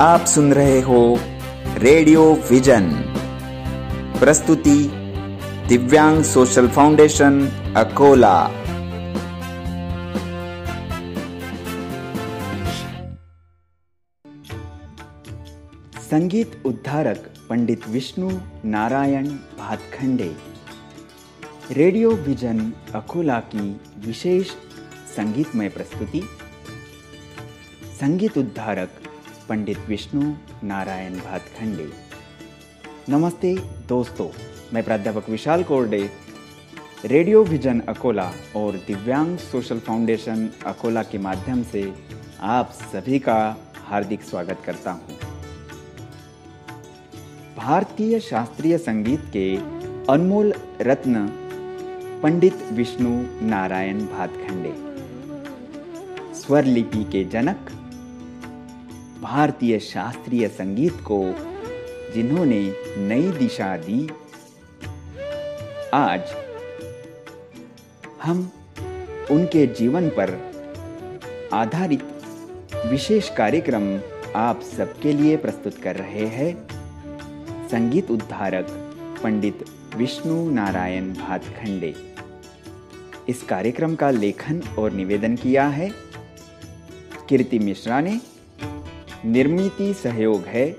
आप सुन रहे हो रेडियो विजन। प्रस्तुति दिव्यांग सोशल फाउंडेशन, अकोला। संगीत उद्धारक पंडित विष्णु नारायण भातखंडे। रेडियो विजन, अकोला की विशेष संगीतमय प्रस्तुति। संगीत उद्धारक पंडित विष्णु नारायण भातखंडे। नमस्ते दोस्तों, मैं प्राध्यापक विशाल कोरडे। रेडियो विजन अकोला और दिव्यांग सोशल फाउंडेशन अकोला के माध्यम से आप सभी का हार्दिक स्वागत करता हूँ। भारतीय शास्त्रीय संगीत के अनमोल रत्न पंडित विष्णु नारायण भातखंडे। स्वर लिपि के जनक भारतीय शास्त्रीय संगीत को जिन्होंने नई दिशा दी, आज हम उनके जीवन पर आधारित विशेष कार्यक्रम आप सबके लिए प्रस्तुत कर रहे हैं। संगीत उद्धारक पंडित विष्णु नारायण भातखंडे। इस कार्यक्रम का लेखन और निवेदन किया है, कीर्ति मिश्रा ने। निर्मिति सहयोग है।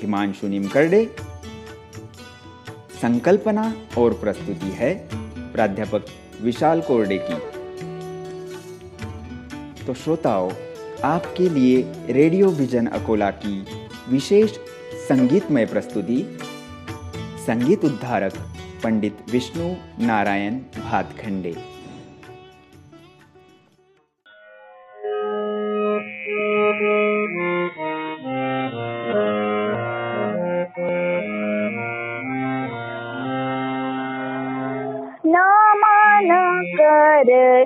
हिमांशु निमकरडे। संकल्पना और प्रस्तुति है। प्राध्यापक विशाल कोरडे की। तो श्रोताओं, आपके लिए रेडियो विजन अकोला की विशेष संगीतमय प्रस्तुति, संगीत उद्धारक पंडित विष्णु नारायण भातखंडे।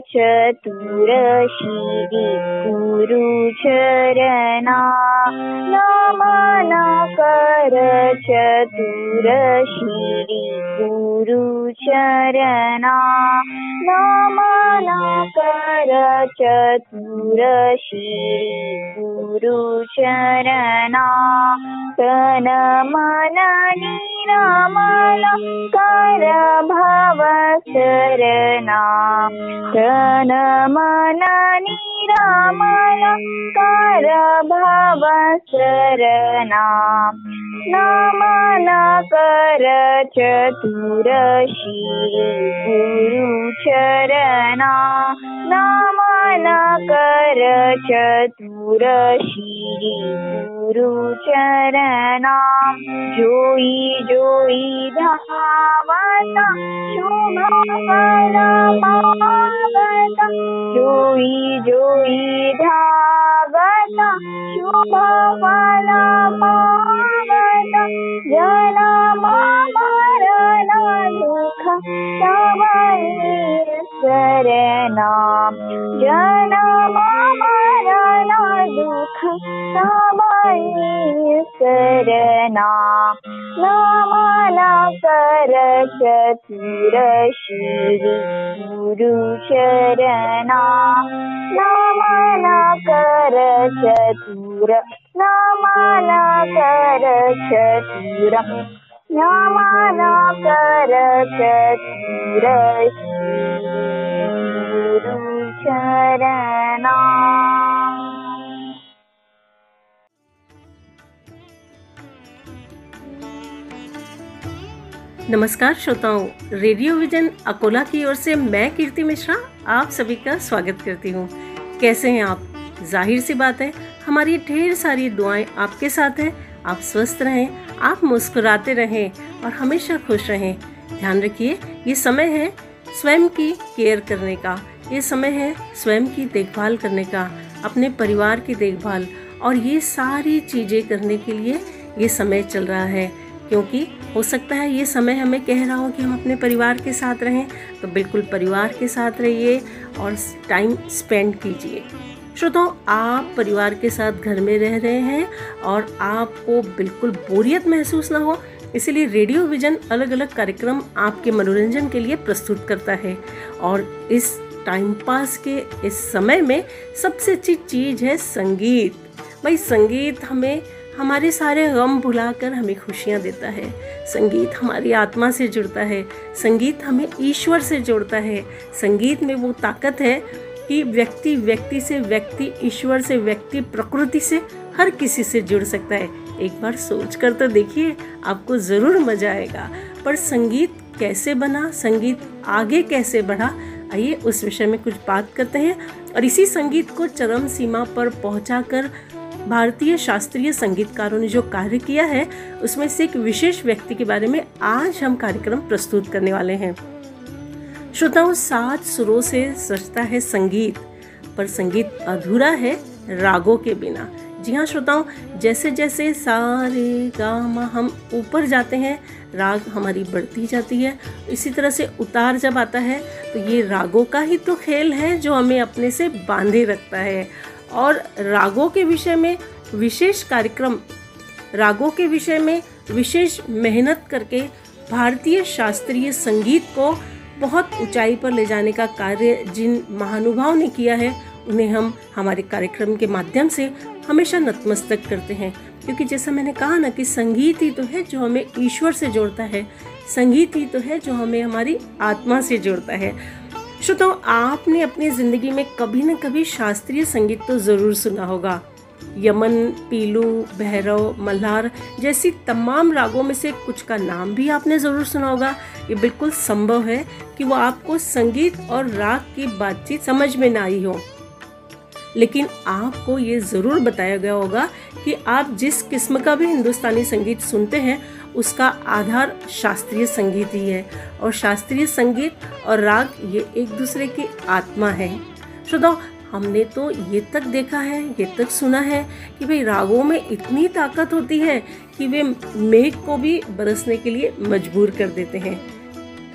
कर चतुर शिरी गुरु चरणा नमन कर चतुर शिरी गुरु चरणा नमन कर चतुर शिरी गुरु चरणा तन मन निरमल कर भव शरणा तन मन निरमल कर नमन कर चतुर श्री गुरु चरणा नमन कर चतुर श्री गुरु चरणा जोई जोई धावत, शुभ पावत। जोई जोई धावत शुभ फल पावत जनम मरण दुःख तवई शरणा जनम मरण दुःख तवई शरणा कर कर नमस्कार श्रोताओं, रेडियो विजन अकोला की ओर से मैं कीर्ति मिश्रा, आप सभी का स्वागत करती हूँ। कैसे हैं आप? ज़ाहिर सी बात है हमारी ढेर सारी दुआएँ आपके साथ हैं। आप स्वस्थ रहें, आप मुस्कुराते रहें और हमेशा खुश रहें। ध्यान रखिए, ये समय है स्वयं की केयर करने का। ये समय है स्वयं की देखभाल करने का, अपने परिवार की देखभाल। और ये सारी चीज़ें करने के लिए ये समय चल रहा है। क्योंकि हो सकता है ये समय हमें कह रहा हो कि हम अपने परिवार के साथ रहें तो बिल्कुल परिवार के साथ रहिए और टाइम स्पेंड कीजिए। श्रोताओं, आप परिवार के साथ घर में रह रहे हैं और आपको बिल्कुल बोरियत महसूस ना हो, इसीलिए रेडियो विजन अलग अलग कार्यक्रम आपके मनोरंजन के लिए प्रस्तुत करता है। और इस टाइम पास के इस समय में सबसे अच्छी चीज़ है संगीत। भाई, संगीत हमें, हमारे सारे गम भुलाकर हमें खुशियाँ देता है। संगीत हमारी आत्मा से जुड़ता है। संगीत हमें ईश्वर से जोड़ता है। संगीत में वो ताकत है कि व्यक्ति व्यक्ति से व्यक्ति, ईश्वर से व्यक्ति, प्रकृति से हर किसी से जुड़ सकता है। एक बार सोच कर तो देखिए, आपको ज़रूर मज़ा आएगा। पर संगीत कैसे बना, संगीत आगे कैसे बढ़ा, आइए उस विषय में कुछ बात करते हैं। और इसी संगीत को चरम सीमा पर पहुंचाकर भारतीय शास्त्रीय संगीतकारों ने जो कार्य किया है, उसमें से एक विशेष व्यक्ति के बारे में आज हम कार्यक्रम प्रस्तुत करने वाले हैं। श्रोताओं, सात सुरों से सजता है संगीत, पर संगीत अधूरा है रागों के बिना। जी हाँ श्रोताओं जैसे जैसे सारे गामा हम ऊपर जाते हैं, राग हमारी बढ़ती जाती है, इसी तरह से उतार जब आता है तो ये रागों का ही तो खेल है जो हमें अपने से बांधे रखता है। और रागों के विषय में विशेष कार्यक्रम, रागों के विषय में विशेष मेहनत करके भारतीय शास्त्रीय संगीत को बहुत ऊंचाई पर ले जाने का कार्य जिन महानुभाव ने किया है, उन्हें हम हमारे कार्यक्रम के माध्यम से हमेशा नतमस्तक करते हैं। क्योंकि जैसा मैंने कहा ना कि संगीत ही तो है जो हमें ईश्वर से जोड़ता है। संगीत ही तो है जो हमें हमारी आत्मा से जोड़ता है। श्रोताओ, आपने अपनी ज़िंदगी में कभी न कभी शास्त्रीय संगीत तो ज़रूर सुना होगा। यमन, पीलू, भैरव, मल्हार जैसी तमाम रागों में से कुछ का नाम भी आपने ज़रूर सुना होगा। ये बिल्कुल संभव है कि वो आपको संगीत और राग की बातचीत समझ में ना आई हो। लेकिन आपको ये ज़रूर बताया गया होगा कि आप जिस किस्म का भी हिंदुस्तानी संगीत सुनते हैं, उसका आधार शास्त्रीय संगीत ही है। और शास्त्रीय संगीत और राग ये एक दूसरे की आत्मा है। श्रोताओ हमने तो ये तक देखा है, ये तक सुना है कि भाई रागों में इतनी ताकत होती है कि वे मेघ को भी बरसने के लिए मजबूर कर देते हैं।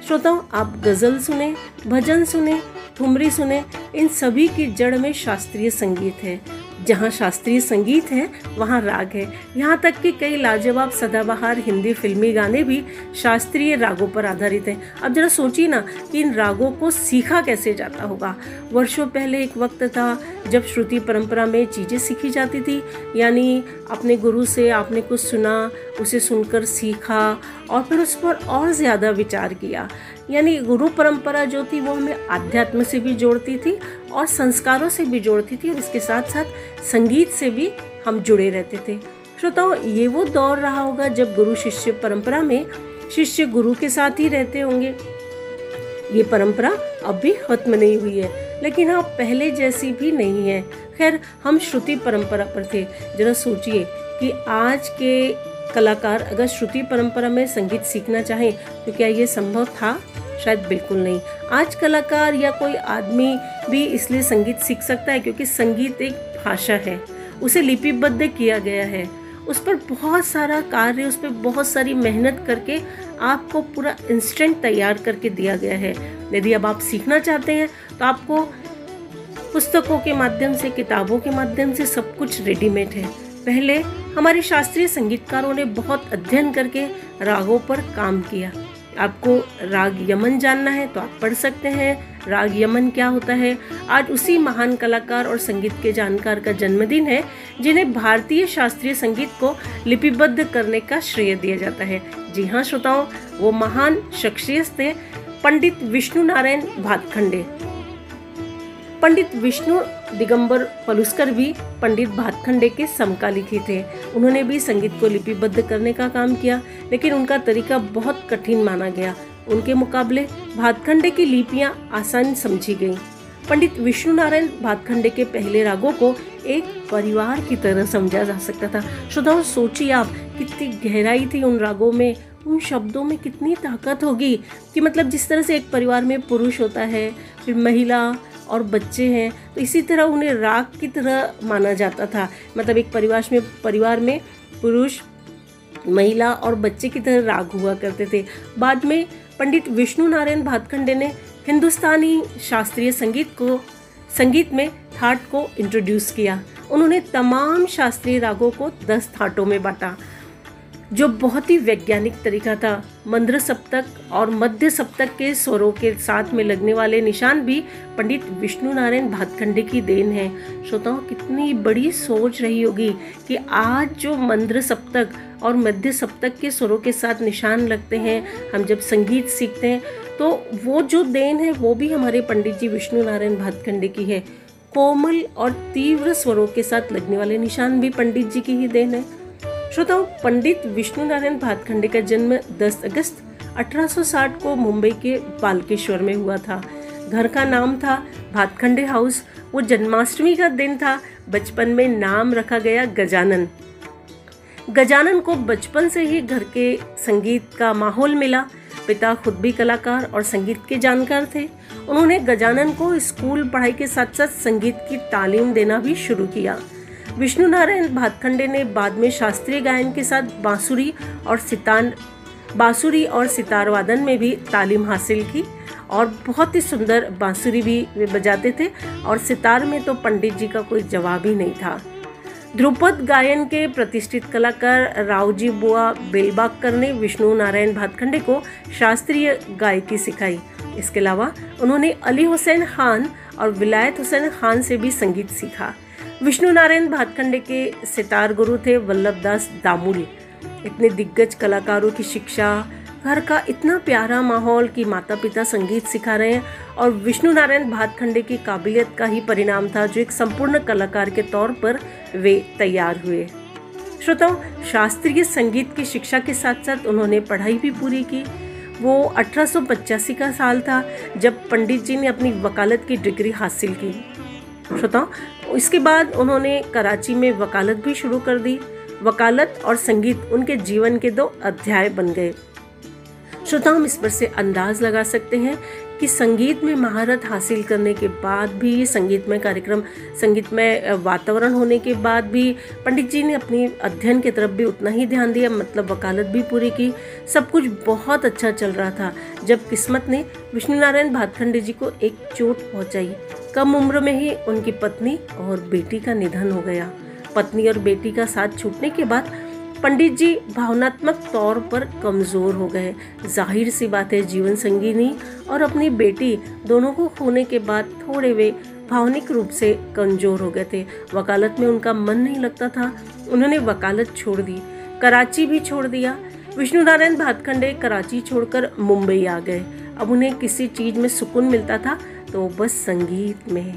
श्रोताओं, आप गज़ल सुने, भजन सुने, ठुमरी सुने, इन सभी की जड़ में शास्त्रीय संगीत है। जहाँ शास्त्रीय संगीत है, वहाँ राग है। यहाँ तक कि कई लाजवाब सदाबहार हिंदी फिल्मी गाने भी शास्त्रीय रागों पर आधारित हैं। अब जरा सोचिए ना कि इन रागों को सीखा कैसे जाता होगा? वर्षों पहले एक वक्त था जब श्रुति परंपरा में चीज़ें सीखी जाती थी। यानी अपने गुरु से आपने कुछ सुना, उसे सुनकर सीखा और फिर उस पर और ज़्यादा विचार किया। यानी गुरु परंपरा जो थी वो हमें आध्यात्म से भी जोड़ती थी और संस्कारों से भी जोड़ती थी और इसके साथ साथ संगीत से भी हम जुड़े रहते थे। श्रोताओ, ये वो दौर रहा होगा जब गुरु शिष्य परंपरा में शिष्य गुरु के साथ ही रहते होंगे। ये परंपरा अब भी खत्म नहीं हुई है, लेकिन हाँ पहले जैसी भी नहीं है। खैर, हम श्रुति परंपरा पर थे। जरा सोचिए कि आज के कलाकार अगर श्रुति परंपरा में संगीत सीखना चाहें तो क्या ये संभव था? शायद बिल्कुल नहीं। आज कलाकार या कोई आदमी भी इसलिए संगीत सीख सकता है क्योंकि संगीत एक भाषा है। उसे लिपिबद्ध किया गया है। उस पर बहुत सारा कार्य, उस पर बहुत सारी मेहनत करके आपको पूरा इंस्टेंट तैयार करके दिया गया है। यदि अब आप सीखना चाहते हैं तो आपको पुस्तकों के माध्यम से, किताबों के माध्यम से सब कुछ रेडीमेड है। पहले हमारे शास्त्रीय संगीतकारों ने बहुत अध्ययन करके रागों पर काम किया। आपको राग यमन जानना है तो आप पढ़ सकते हैं। राग यमन क्या होता है? आज उसी महान कलाकार और संगीत के जानकार का जन्मदिन है, जिन्हें भारतीय शास्त्रीय संगीत को लिपिबद्ध करने का श्रेय दिया जाता है। जी हाँ श्रोताओं, वो महान शख्सियत थे पंडित विष्णु नारायण भातखंडे। पंडित विष्णु दिगंबर पलुस्कर भी पंडित भातखंडे के समकालिक थे। उन्होंने भी संगीत को लिपिबद्ध करने का काम किया, लेकिन उनका तरीका बहुत कठिन माना गया। उनके मुकाबले भातखंडे की लिपियाँ आसान समझी गईं। पंडित विष्णु नारायण भातखंडे के पहले रागों को एक परिवार की तरह समझा जा सकता था। श्रोताओं, सोचिए आप, कितनी गहराई थी उन रागों में, उन शब्दों में कितनी ताकत होगी कि मतलब जिस तरह से एक परिवार में पुरुष होता है, फिर महिला और बच्चे हैं तो इसी तरह उन्हें राग की तरह माना जाता था। मतलब एक परिवार में परिवार में पुरुष, महिला और बच्चे की तरह राग हुआ करते थे। बाद में पंडित विष्णु नारायण भातखंडे ने हिंदुस्तानी शास्त्रीय संगीत को, संगीत में थाट को इंट्रोड्यूस किया। उन्होंने तमाम शास्त्रीय रागों को दस थाटों में बांटा। जो बहुत ही वैज्ञानिक तरीका था। मंद्र सप्तक और मध्य सप्तक के स्वरों के साथ में लगने वाले निशान भी पंडित विष्णु नारायण भातखंडे की देन है। श्रोताओं, कितनी बड़ी सोच रही होगी कि आज जो मंद्र सप्तक और मध्य सप्तक के स्वरों के साथ निशान लगते हैं, हम जब संगीत सीखते हैं तो वो जो देन है, वो भी हमारे पंडित जी विष्णु नारायण भातखंडे की है। कोमल और तीव्र स्वरों के साथ लगने वाले निशान भी पंडित जी की ही देन है। श्रोताओं, पंडित विष्णु नारायण भातखंडे का जन्म 10 अगस्त 1860 को मुंबई के बालकेश्वर में हुआ था। घर का नाम था भातखंडे हाउस। वो जन्माष्टमी का दिन था। बचपन में नाम रखा गया गजानन। गजानन को बचपन से ही घर के संगीत का माहौल मिला। पिता खुद भी कलाकार और संगीत के जानकार थे। उन्होंने गजानन को स्कूल पढ़ाई के साथ साथ संगीत की तालीम देना भी शुरू किया। विष्णु नारायण भातखंडे ने बाद में शास्त्रीय गायन के साथ बांसुरी और सितार बांसुरी और सितार वादन में भी तालीम हासिल की और बहुत ही सुंदर बांसुरी भी वे बजाते थे और सितार में तो पंडित जी का कोई जवाब ही नहीं था। ध्रुपद गायन के प्रतिष्ठित कलाकार रावजी बुआ बेलबागकर ने विष्णु नारायण भातखंडे को शास्त्रीय गायकी सिखाई। इसके अलावा उन्होंने अली हुसैन खान और विलायत हुसैन खान से भी संगीत सीखा। विष्णु नारायण भातखंडे के सितार गुरु थे वल्लभ दास दामुल। इतने दिग्गज कलाकारों की शिक्षा, घर का इतना प्यारा माहौल कि माता पिता संगीत सिखा रहे हैं और विष्णु नारायण भातखंडे की काबिलियत का ही परिणाम था जो एक संपूर्ण कलाकार के तौर पर वे तैयार हुए। श्रोताओं, शास्त्रीय संगीत की शिक्षा के साथ साथ उन्होंने पढ़ाई भी पूरी की। वो अठारह सौ पचासी का साल था जब पंडित जी ने अपनी वकालत की डिग्री हासिल की। श्रोताओं, इसके बाद उन्होंने कराची में वकालत भी शुरू कर दी। वकालत और संगीत उनके जीवन के दो अध्याय बन गए। श्रोता हम इस पर से अंदाज लगा सकते हैं कि संगीत में महारत हासिल करने के बाद भी, संगीत में कार्यक्रम, संगीत में वातावरण होने के बाद भी पंडित जी ने अपनी अध्ययन की तरफ़ भी उतना ही ध्यान दिया मतलब वकालत भी पूरी की। सब कुछ बहुत अच्छा चल रहा था। जब किस्मत ने विष्णु नारायण भातखंडे जी को एक चोट पहुंचाई, कम उम्र में ही उनकी पत्नी और बेटी का निधन हो गया। पत्नी और बेटी का साथ छूटने के बाद पंडित जी भावनात्मक तौर पर कमज़ोर हो गए। ज़ाहिर सी बात है, जीवन संगीनी और अपनी बेटी दोनों को खोने के बाद थोड़े वे भावनिक रूप से कमज़ोर हो गए थे। वकालत में उनका मन नहीं लगता था। उन्होंने वकालत छोड़ दी। कराची भी छोड़ दिया। विष्णु नारायण भातखंडे कराची छोड़कर मुंबई आ गए। अब उन्हें किसी चीज़ में सुकून मिलता था तो बस संगीत में।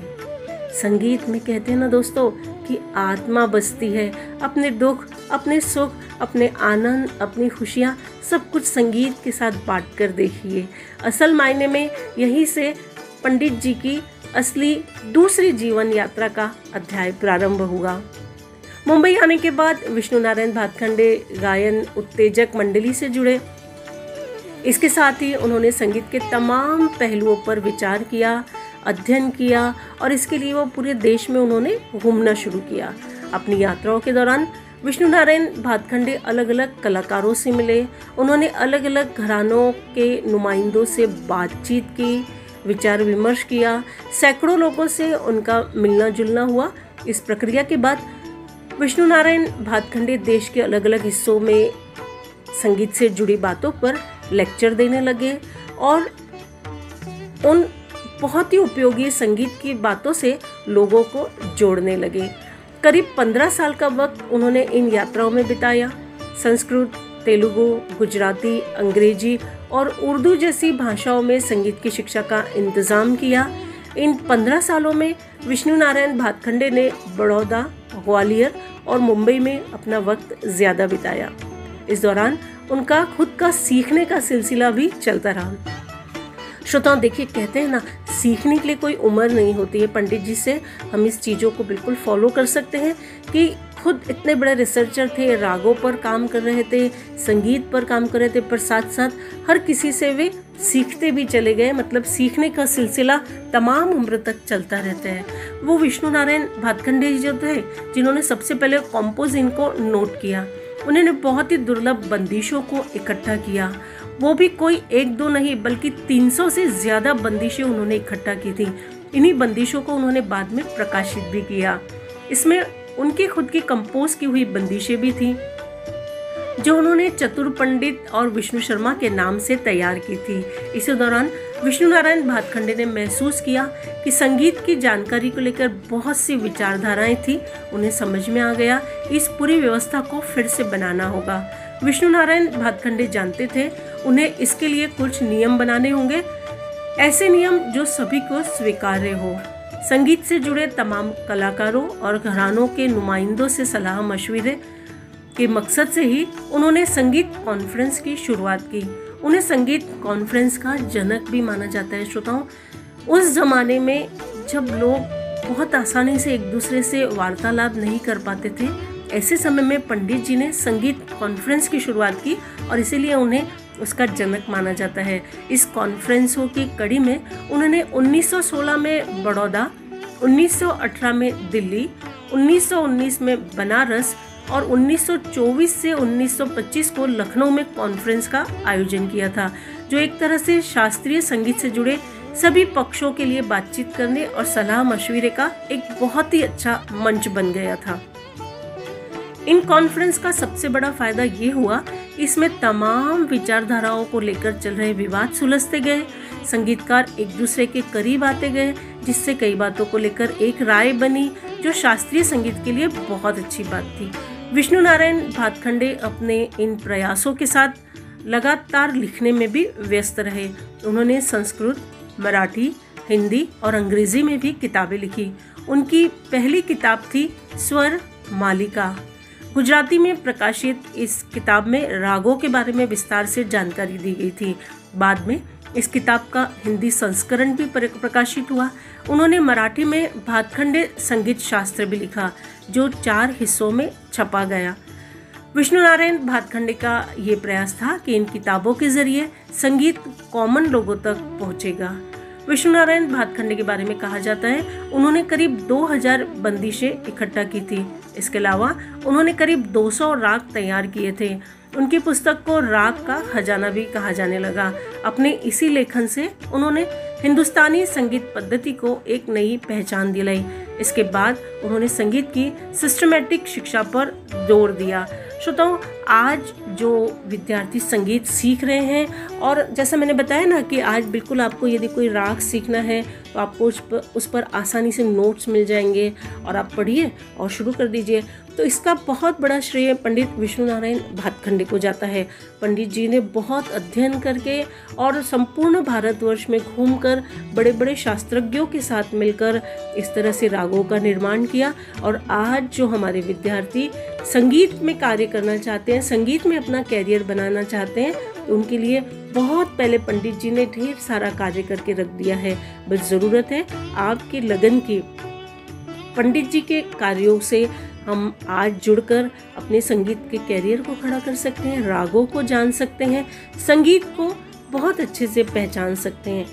संगीत में कहते हैं ना दोस्तों कि आत्मा बसती है। अपने दुख, अपने सुख, अपने आनंद, अपनी खुशियाँ सब कुछ संगीत के साथ बांट कर देखिए। असल मायने में यहीं से पंडित जी की असली दूसरी जीवन यात्रा का अध्याय प्रारंभ हुआ। मुंबई आने के बाद विष्णु नारायण भातखंडे गायन उत्तेजक मंडली से जुड़े। इसके साथ ही उन्होंने संगीत के तमाम पहलुओं पर विचार किया। अध्ययन किया और इसके लिए वो पूरे देश में उन्होंने घूमना शुरू किया। अपनी यात्राओं के दौरान विष्णु नारायण भातखंडे अलग अलग कलाकारों से मिले। उन्होंने अलग अलग घरानों के नुमाइंदों से बातचीत की, विचार विमर्श किया। सैकड़ों लोगों से उनका मिलना जुलना हुआ। इस प्रक्रिया के बाद विष्णु नारायण भातखंडे देश के अलग अलग हिस्सों में संगीत से जुड़ी बातों पर लेक्चर देने लगे और उन बहुत ही उपयोगी संगीत की बातों से लोगों को जोड़ने लगे। करीब पंद्रह साल का वक्त उन्होंने इन यात्राओं में बिताया। संस्कृत, तेलुगु, गुजराती, अंग्रेज़ी और उर्दू जैसी भाषाओं में संगीत की शिक्षा का इंतज़ाम किया। इन पंद्रह सालों में विष्णु नारायण भातखंडे ने बड़ौदा, ग्वालियर और मुंबई में अपना वक्त ज़्यादा बिताया। इस दौरान उनका खुद का सीखने का सिलसिला भी चलता रहा। श्रोताओं, देखिए, कहते हैं ना सीखने के लिए कोई उम्र नहीं होती है। पंडित जी से हम इस चीज़ों को बिल्कुल फॉलो कर सकते हैं कि खुद इतने बड़े रिसर्चर थे, रागों पर काम कर रहे थे, संगीत पर काम कर रहे थे, पर साथ साथ हर किसी से वे सीखते भी चले गए। मतलब सीखने का सिलसिला तमाम उम्र तक चलता रहता है। वो विष्णु नारायण भातखंडे जी जो थे, जिन्होंने सबसे पहले कॉम्पोज इनको नोट किया, उन्होंने बहुत ही दुर्लभ बंदिशों को इकट्ठा किया। वो भी कोई एक दो नहीं, बल्कि 300 से ज़्यादा बंदिशें उन्होंने इकट्ठा की थी। इन्हीं बंदिशों को उन्होंने बाद में प्रकाशित भी किया। इसमें उनकी खुद की कंपोज की हुई बंदिशें भी थी, जो उन्होंने चतुर पंडित और विष्णु शर्मा के नाम से तैयार की थी। इसी दौरान विष्णु नारायण भातखंडे ने महसूस किया कि संगीत की जानकारी को लेकर बहुत सी विचारधाराएँ थी। उन्हें समझ में आ गया, इस पूरी व्यवस्था को फिर से बनाना होगा। विष्णु नारायण भातखंडे जानते थे, उन्हें इसके लिए कुछ नियम बनाने होंगे। ऐसे नियम जो सभी को स्वीकार्य हो। संगीत से जुड़े तमाम कलाकारों और घरानों के नुमाइंदों से सलाह मशवरे के मकसद से ही उन्होंने संगीत कॉन्फ्रेंस की शुरुआत की। उन्हें संगीत कॉन्फ्रेंस का जनक भी माना जाता है, श्रोताओं। उस जमाने में जब लोग बहुत आसानी से एक दूसरे से वार्तालाप नहीं कर पाते थे ऐसे समय में पंडित जी ने संगीत कॉन्फ्रेंस की शुरुआत की और इसीलिए उन्हें उसका जनक माना जाता है। इस कॉन्फ्रेंसों की कड़ी में उन्होंने 1916 में बड़ौदा 1918 में दिल्ली 1919 में बनारस और 1924 से 1925 को लखनऊ में कॉन्फ्रेंस का आयोजन किया था, जो एक तरह से शास्त्रीय संगीत से जुड़े सभी पक्षों के लिए बातचीत करने और सलाह मशवरे का एक बहुत ही अच्छा मंच बन गया था। इन कॉन्फ्रेंस का सबसे बड़ा फ़ायदा ये हुआ, इसमें तमाम विचारधाराओं को लेकर चल रहे विवाद सुलझते गए, संगीतकार एक दूसरे के करीब आते गए, जिससे कई बातों को लेकर एक राय बनी, जो शास्त्रीय संगीत के लिए बहुत अच्छी बात थी। विष्णु नारायण भातखंडे अपने इन प्रयासों के साथ लगातार लिखने में भी व्यस्त रहे। उन्होंने संस्कृत, मराठी, हिंदी और अंग्रेज़ी में भी किताबें लिखी। उनकी पहली किताब थी, स्वर मालिका। गुजराती में प्रकाशित इस किताब में रागों के बारे में विस्तार से जानकारी दी गई थी। बाद में इस किताब का हिंदी संस्करण भी प्रकाशित हुआ। उन्होंने मराठी में भातखंडे संगीत शास्त्र भी लिखा, जो चार हिस्सों में छपा गया। विष्णु नारायण भातखंडे का ये प्रयास था कि इन किताबों के ज़रिए संगीत कॉमन लोगों तक पहुंचेगा। विष्णु नारायण भातखंडे के बारे में कहा जाता है। उन्होंने करीब 2000 बंदिशें इकट्ठा की थी। इसके अलावा उन्होंने करीब 200 राग तैयार किए थे। उनकी पुस्तक को राग का खजाना भी कहा जाने लगा। अपने इसी लेखन से उन्होंने हिंदुस्तानी संगीत पद्धति को एक नई पहचान दिलाई। इसके बाद उन्होंने संगीत की सिस्टमेटिक शिक्षा पर ज़ोर दिया। श्रोताओं, आज जो विद्यार्थी संगीत सीख रहे हैं, और जैसा मैंने बताया ना कि आज बिल्कुल आपको यदि कोई राग सीखना है तो आपको उस पर उस पर आसानी से नोट्स मिल जाएँगे, और आप पढ़िए और शुरू कर दीजिए। तो इसका बहुत बड़ा श्रेय पंडित विष्णु नारायण भातखंडे को जाता है। पंडित जी ने बहुत अध्ययन करके और संपूर्ण भारतवर्ष में घूमकर बड़े बड़े शास्त्रज्ञों के साथ मिलकर इस तरह से रागों का निर्माण किया और आज जो हमारे विद्यार्थी संगीत में कार्य करना चाहते हैं, संगीत में अपना कैरियर बनाना चाहते हैं तो उनके लिए बहुत पहले पंडित जी ने ढेर सारा कार्य करके रख दिया है। बस ज़रूरत है आपके लगन की। पंडित जी के कार्यों से हम आज जुड़कर अपने संगीत के कैरियर को खड़ा कर सकते हैं, रागों को जान सकते हैं, संगीत को बहुत अच्छे से पहचान सकते हैं।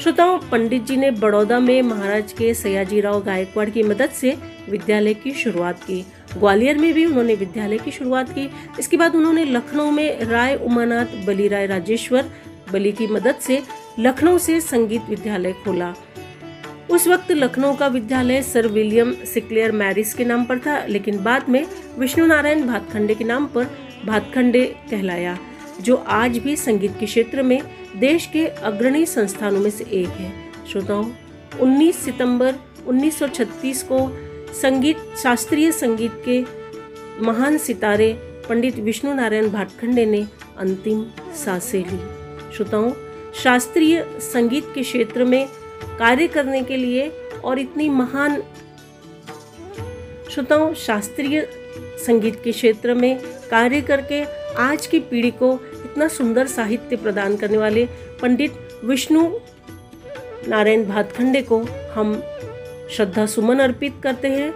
श्रोताओं, पंडित जी ने बड़ौदा में महाराज के सयाजी राव गायकवाड़ की मदद से विद्यालय की शुरुआत की। ग्वालियर में भी उन्होंने विद्यालय की शुरुआत की। इसके बाद उन्होंने लखनऊ में राय उमानाथ बली राय राजेश्वर बली की मदद से लखनऊ से संगीत विद्यालय खोला। उस वक्त लखनऊ का विद्यालय सर विलियम सिक्लेयर मैरिस के नाम पर था, लेकिन बाद में विष्णु नारायण भातखंडे के नाम पर भातखंडे कहलाया, जो आज भी संगीत के क्षेत्र में देश के अग्रणी संस्थानों में से एक है। श्रोताओं 19 सितंबर 1936 को संगीत, शास्त्रीय संगीत के महान सितारे पंडित विष्णु नारायण भाटखंडे ने अंतिम साँसें ली। श्रोताओं, शास्त्रीय संगीत के क्षेत्र में कार्य करने के लिए और इतनी महान श्रोताओं, शास्त्रीय संगीत के क्षेत्र में कार्य करके आज की पीढ़ी को इतना सुंदर साहित्य प्रदान करने वाले पंडित विष्णु नारायण भातखंडे को हम श्रद्धा सुमन अर्पित करते हैं।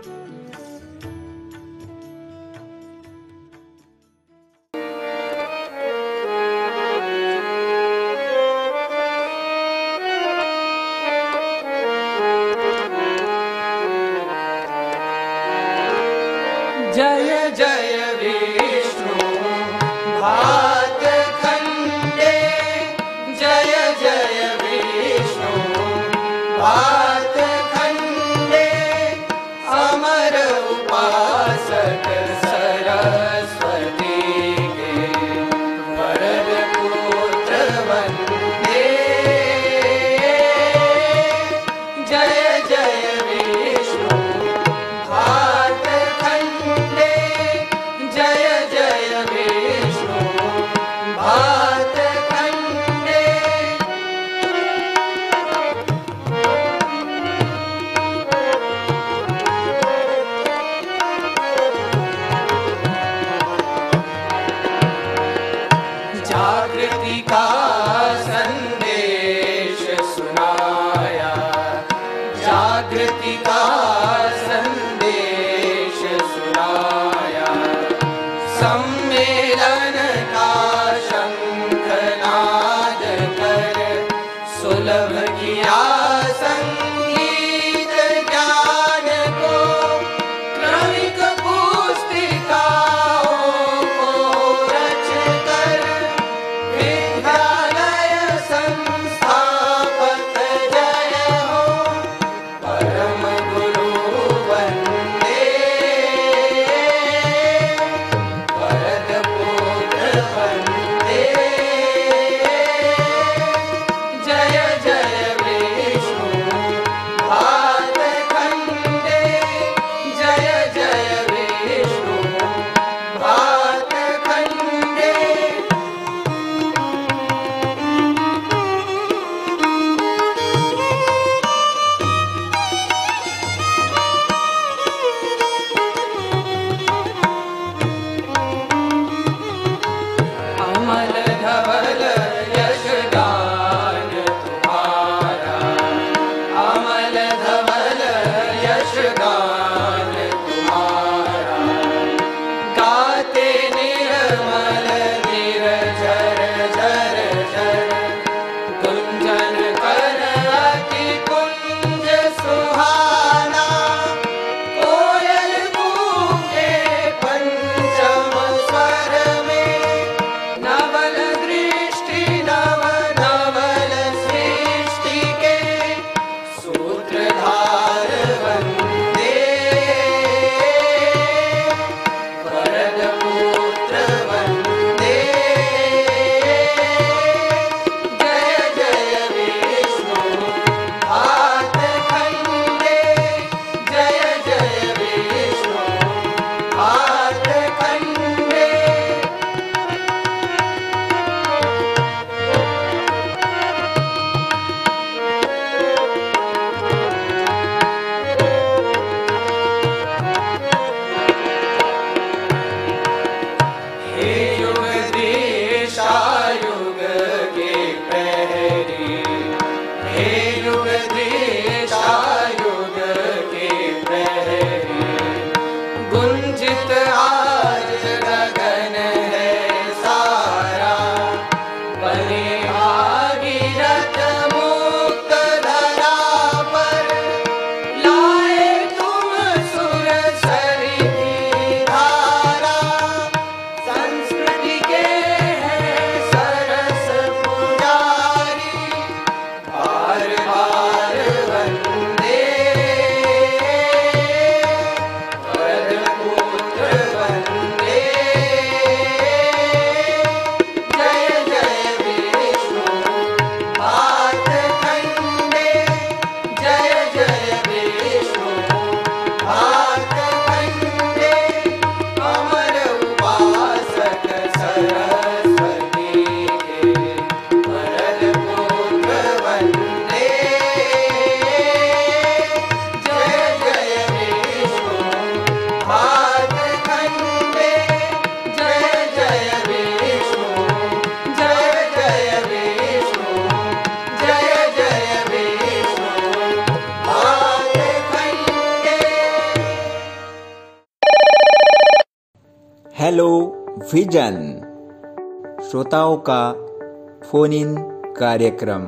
कार्यक्रम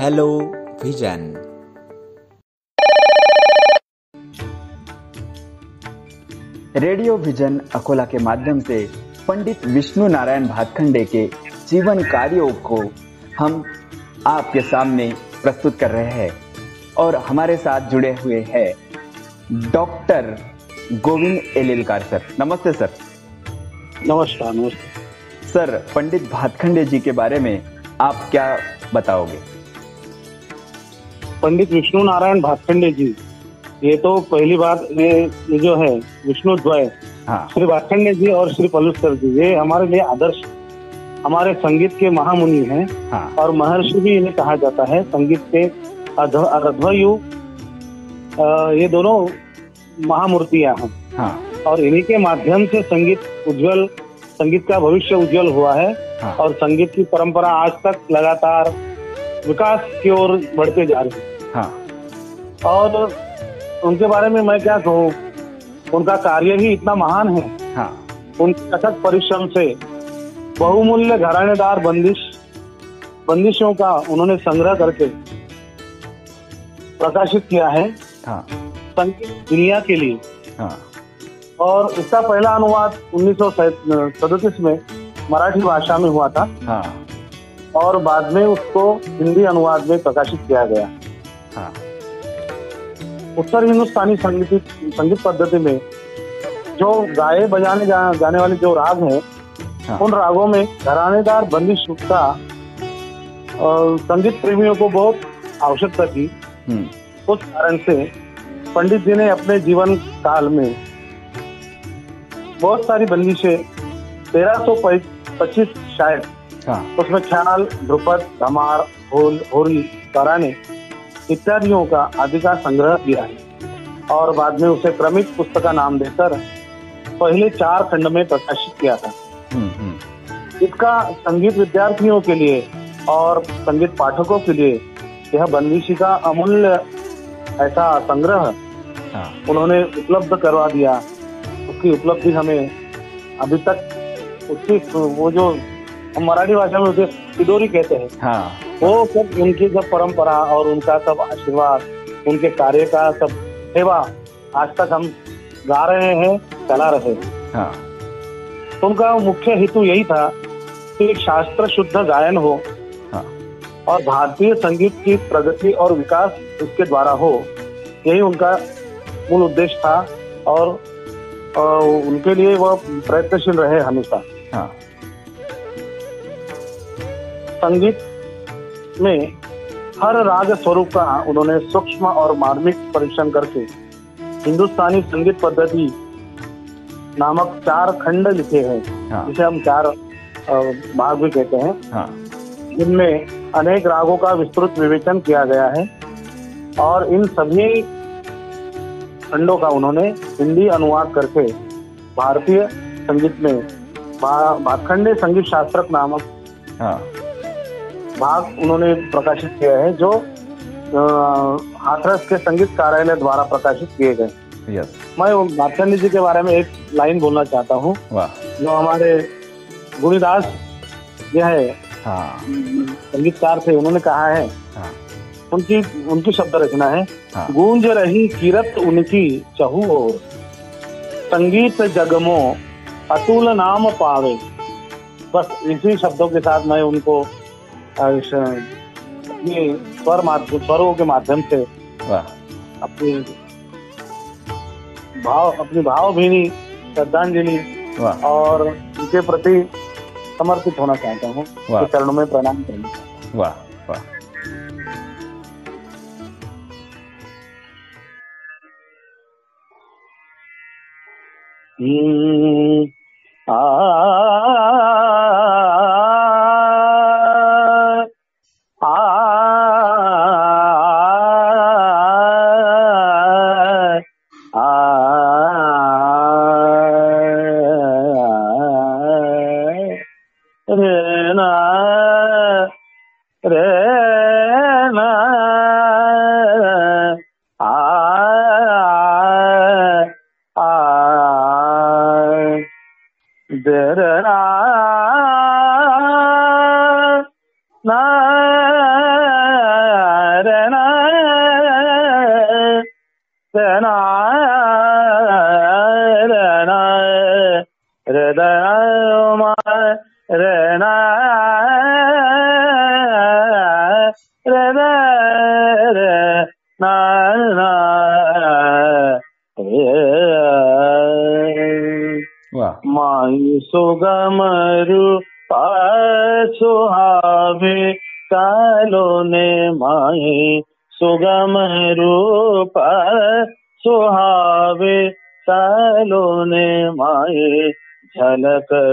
hello vision radio vision Akola के माध्यम से पंडित विष्णु नारायण भातखंडे के जीवन कार्यों को हम आपके सामने प्रस्तुत कर रहे हैं और हमारे साथ जुड़े हुए हैं डॉक्टर गोविंद एलिलकार सर। नमस्ते सर। नमस्कार नमस्कार सर पंडित भातखंडे जी के बारे में आप क्या बताओगे? पंडित विष्णु नारायण भातखंडे जी ये तो पहली बात ये ये जो है विष्णु द्वय हाँ। श्री भातखंडे जी और श्री पलुस्कर जी ये हमारे लिए आदर्श हमारे संगीत के महामुनि हैं हाँ। और महर्षि भी इन्हें कहा जाता है संगीत के अध्वयु ये दोनों महामूर्तियाँ हैं। हाँ। और इन्हीं के माध्यम से संगीत उज्जवल संगीत का भविष्य उज्जवल हुआ है। हाँ। और संगीत की परंपरा आज तक लगातार विकास की ओर बढ़ते जा रही है। हाँ। और उनके बारे में मैं क्या कहूँ उनका कार्य भी इतना महान है। हाँ। उनके अथक परिश्रम से बहुमूल्य घरानेदार बंदिश बंदिशों का उन्होंने संग्रह करके प्रकाशित किया है। हाँ। संगीत दुनिया के लिए। हाँ। और इसका पहला अनुवाद उन्नीस में मराठी भाषा में हुआ था। हाँ। और बाद में उसको हिंदी अनुवाद में प्रकाशित किया गया। हाँ। उत्तर हिंदुस्तानी संगीत संगीत पद्धति में जो गाए बजाने जा, जाने वाले जो राग हैं हाँ। उन रागों में घरानेदार बंदिश का संगीत प्रेमियों को बहुत आवश्यकता थी। हम्म। उस कारण से पंडित जी ने अपने जीवन काल में बहुत सारी बंदिशें तेरह सौ पच्चीस शायद। हाँ। उसमें ख्याल ध्रुपद धमार होल होरी तराने इत्यादियों का आदि का संग्रह किया है। और बाद में उसे क्रमिक पुस्तक का नाम देकर पहले चार खंड में प्रकाशित किया था। हम्म हम्म। इसका संगीत विद्यार्थियों के लिए और संगीत पाठकों के लिए यह बंदिशी का अमूल्य ऐसा संग्रह हाँ। उन्होंने उपलब्ध करवा दिया। उसकी उपलब्धि हमें अभी तक उसकी वो जो हम मराठी भाषा में उसे तिडोरी कहते हैं। हाँ। वो सब उनकी सब परंपरा और उनका सब आशीर्वाद उनके कार्य का सब सेवा आज तक हम गा रहे हैं चला रहे हैं। हाँ। उनका मुख्य हेतु यही था कि एक शास्त्र शुद्ध गायन हो हाँ। और भारतीय संगीत की प्रगति और विकास उसके द्वारा हो। यही उनका मूल उद्देश्य था और उनके लिए वह प्रयत्नशील रहे हमेशा। हाँ। संगीत में हर राग स्वरूप का उन्होंने सूक्ष्म और मार्मिक परीक्षण करके हिंदुस्तानी संगीत पद्धति नामक चार खंड लिखे हैं हाँ। जिसे हम चार भाग भी कहते हैं। हाँ। जिनमें अनेक रागों का विस्तृत विवेचन किया गया है और इन सभी खंडों का उन्होंने हिंदी अनुवाद करके भारतीय संगीत में भा- भातखंडे संगीत शास्त्रक नामक हाँ। भाग उन्होंने प्रकाशित किया है जो हाथरस के संगीत कार्यालय द्वारा प्रकाशित किए गए। यस मैं वो भातखंडे जी के बारे में एक लाइन बोलना चाहता हूँ। जो हमारे गुणिदास जो है हाँ। संगीतकार थे उन्होंने कहा है हाँ। उनकी उनकी शब्द रचना है हाँ। गूंज रही किरत उनकी चहु और संगीत जगमो अतुल नाम पावे। बस इसी शब्दों के साथ मैं उनको अपनी स्वर माध्यम स्वरों के माध्यम से अपनी भाव अपनी भावभीनी श्रद्धांजलि और उनके प्रति समर्पित होना चाहता हूँ चरणों में प्रणाम करना हूँ। वाह वाह। हम्म, आ, दरना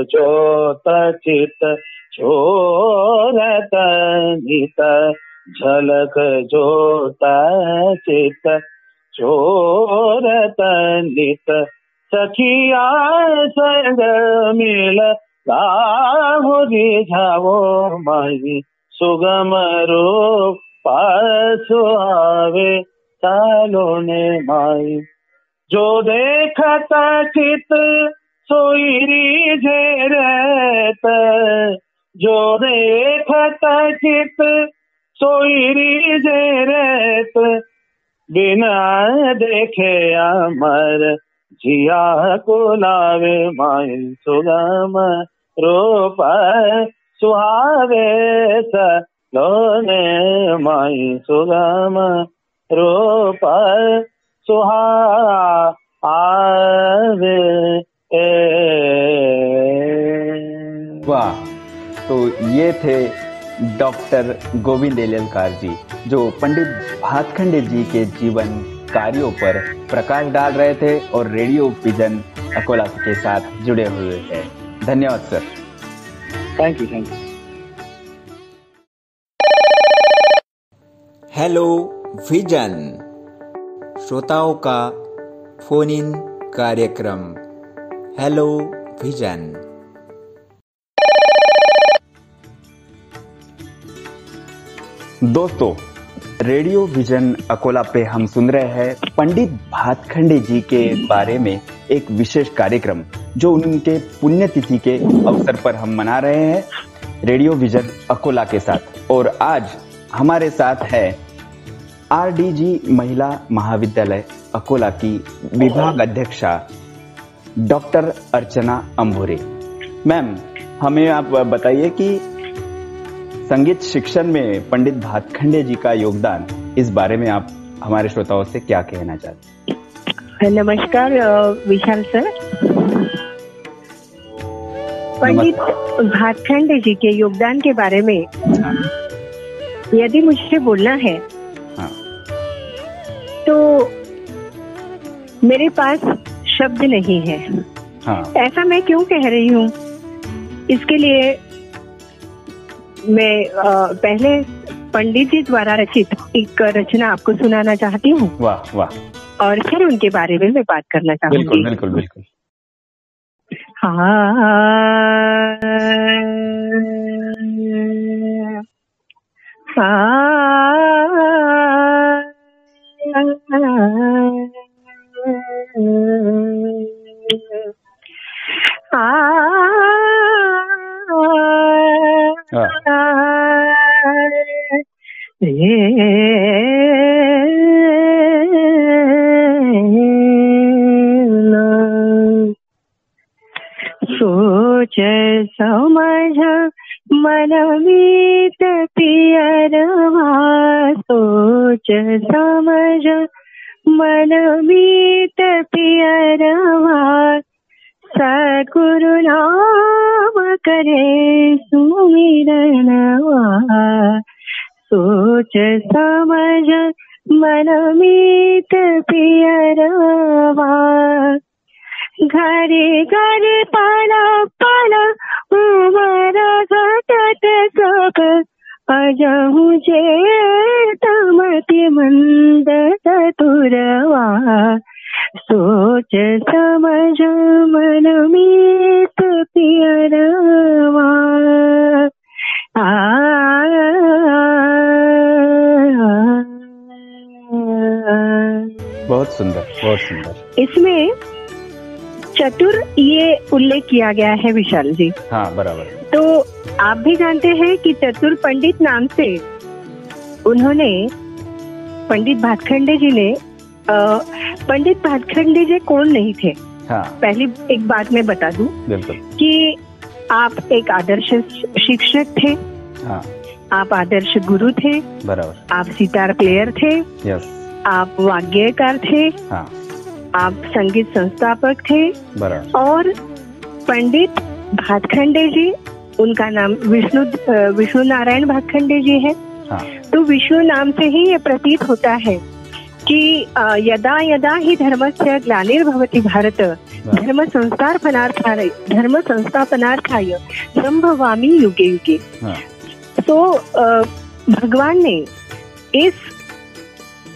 जोत चित छोरत नित झलक जोत चित छोरत नित सखिया देखे अमर। जिया को लावे माई सुगम रूप सुहावे सलोने माई सुगम रूप सुहा वाह तो ये थे डॉक्टर गोविंद एलकार जी, जो पंडित भातखंडे जी के जीवन कार्यों पर प्रकाश डाल रहे थे और रेडियो विजन अकोला के साथ जुड़े हुए थे धन्यवाद sir. Thank you thank you hello vision श्रोताओं का फ़ोन इन कार्यक्रम। हेलो विजन दोस्तों रेडियो विजन अकोला पे हम सुन रहे हैं पंडित भातखंडे जी के बारे में एक विशेष कार्यक्रम, जो उनके पुण्यतिथि के अवसर पर हम मना रहे हैं रेडियो विजन अकोला के साथ। और आज हमारे साथ है आरडीजी महिला महाविद्यालय अकोला की विभाग अध्यक्षा डॉक्टर अर्चना अंभोरे मैम, हमें आप बताइए कि संगीत शिक्षण में पंडित भातखंडे जी का योगदान इस बारे में आप हमारे श्रोताओं से क्या कहना चाहते हैं? नमस्कार विशाल सर। पंडित भातखंडे जी के योगदान के बारे में यदि मुझसे बोलना है हाँ। तो मेरे पास शब्द नहीं है। हाँ। ऐसा मैं क्यों कह रही हूँ? इसके लिए मैं अ, पहले पंडित जी द्वारा रचित एक रचना आपको सुनाना चाहती हूँ वाह वाह और फिर उनके बारे में मैं बात करना बिल्कुल चाहूँगी बिल्कुल बिल्कुल सोच समझ मन मीत पियरवा सोच समझ मन मीत पियरवा सद्गुरु नाम करे सुमिरनवा सोच समझ मन मीत पियरवा। घरे घरे पाला पाला उमर घटत सब अजहु जे तमति मंद चतुरवा। सोच समझ मन मीत पियरवा। बहुत सुंदर बहुत सुंदर। इसमें चतुर ये उल्लेख किया गया है विशाल जी। हाँ बराबर। तो आप भी जानते हैं कि चतुर पंडित नाम से उन्होंने पंडित भातखंडे जी ने अ, पंडित भातखंडे जी कौन नहीं थे? हाँ। पहली एक बात मैं बता दूँ बिल्कुल। कि आप एक आदर्श शिक्षक थे। हाँ। आप आदर्श गुरु थे। बराबर। आप सितार प्लेयर थे। यस आप वाग्यकार थे। हाँ। आप संगीत संस्थापक थे। बराबर। और पंडित भातखंडे जी उनका नाम विष्णु विष्णु नारायण भातखंडे जी है। हाँ। तो विष्णु नाम से ही ये प्रतीत होता है। कि यदा यदा ही धर्मस्य ग्लानिर्भवति भारत धर्म संस्थापनार्थाय धर्म संस्थापनार्थाय संभवामी युगे। युगे तो भगवान ने इस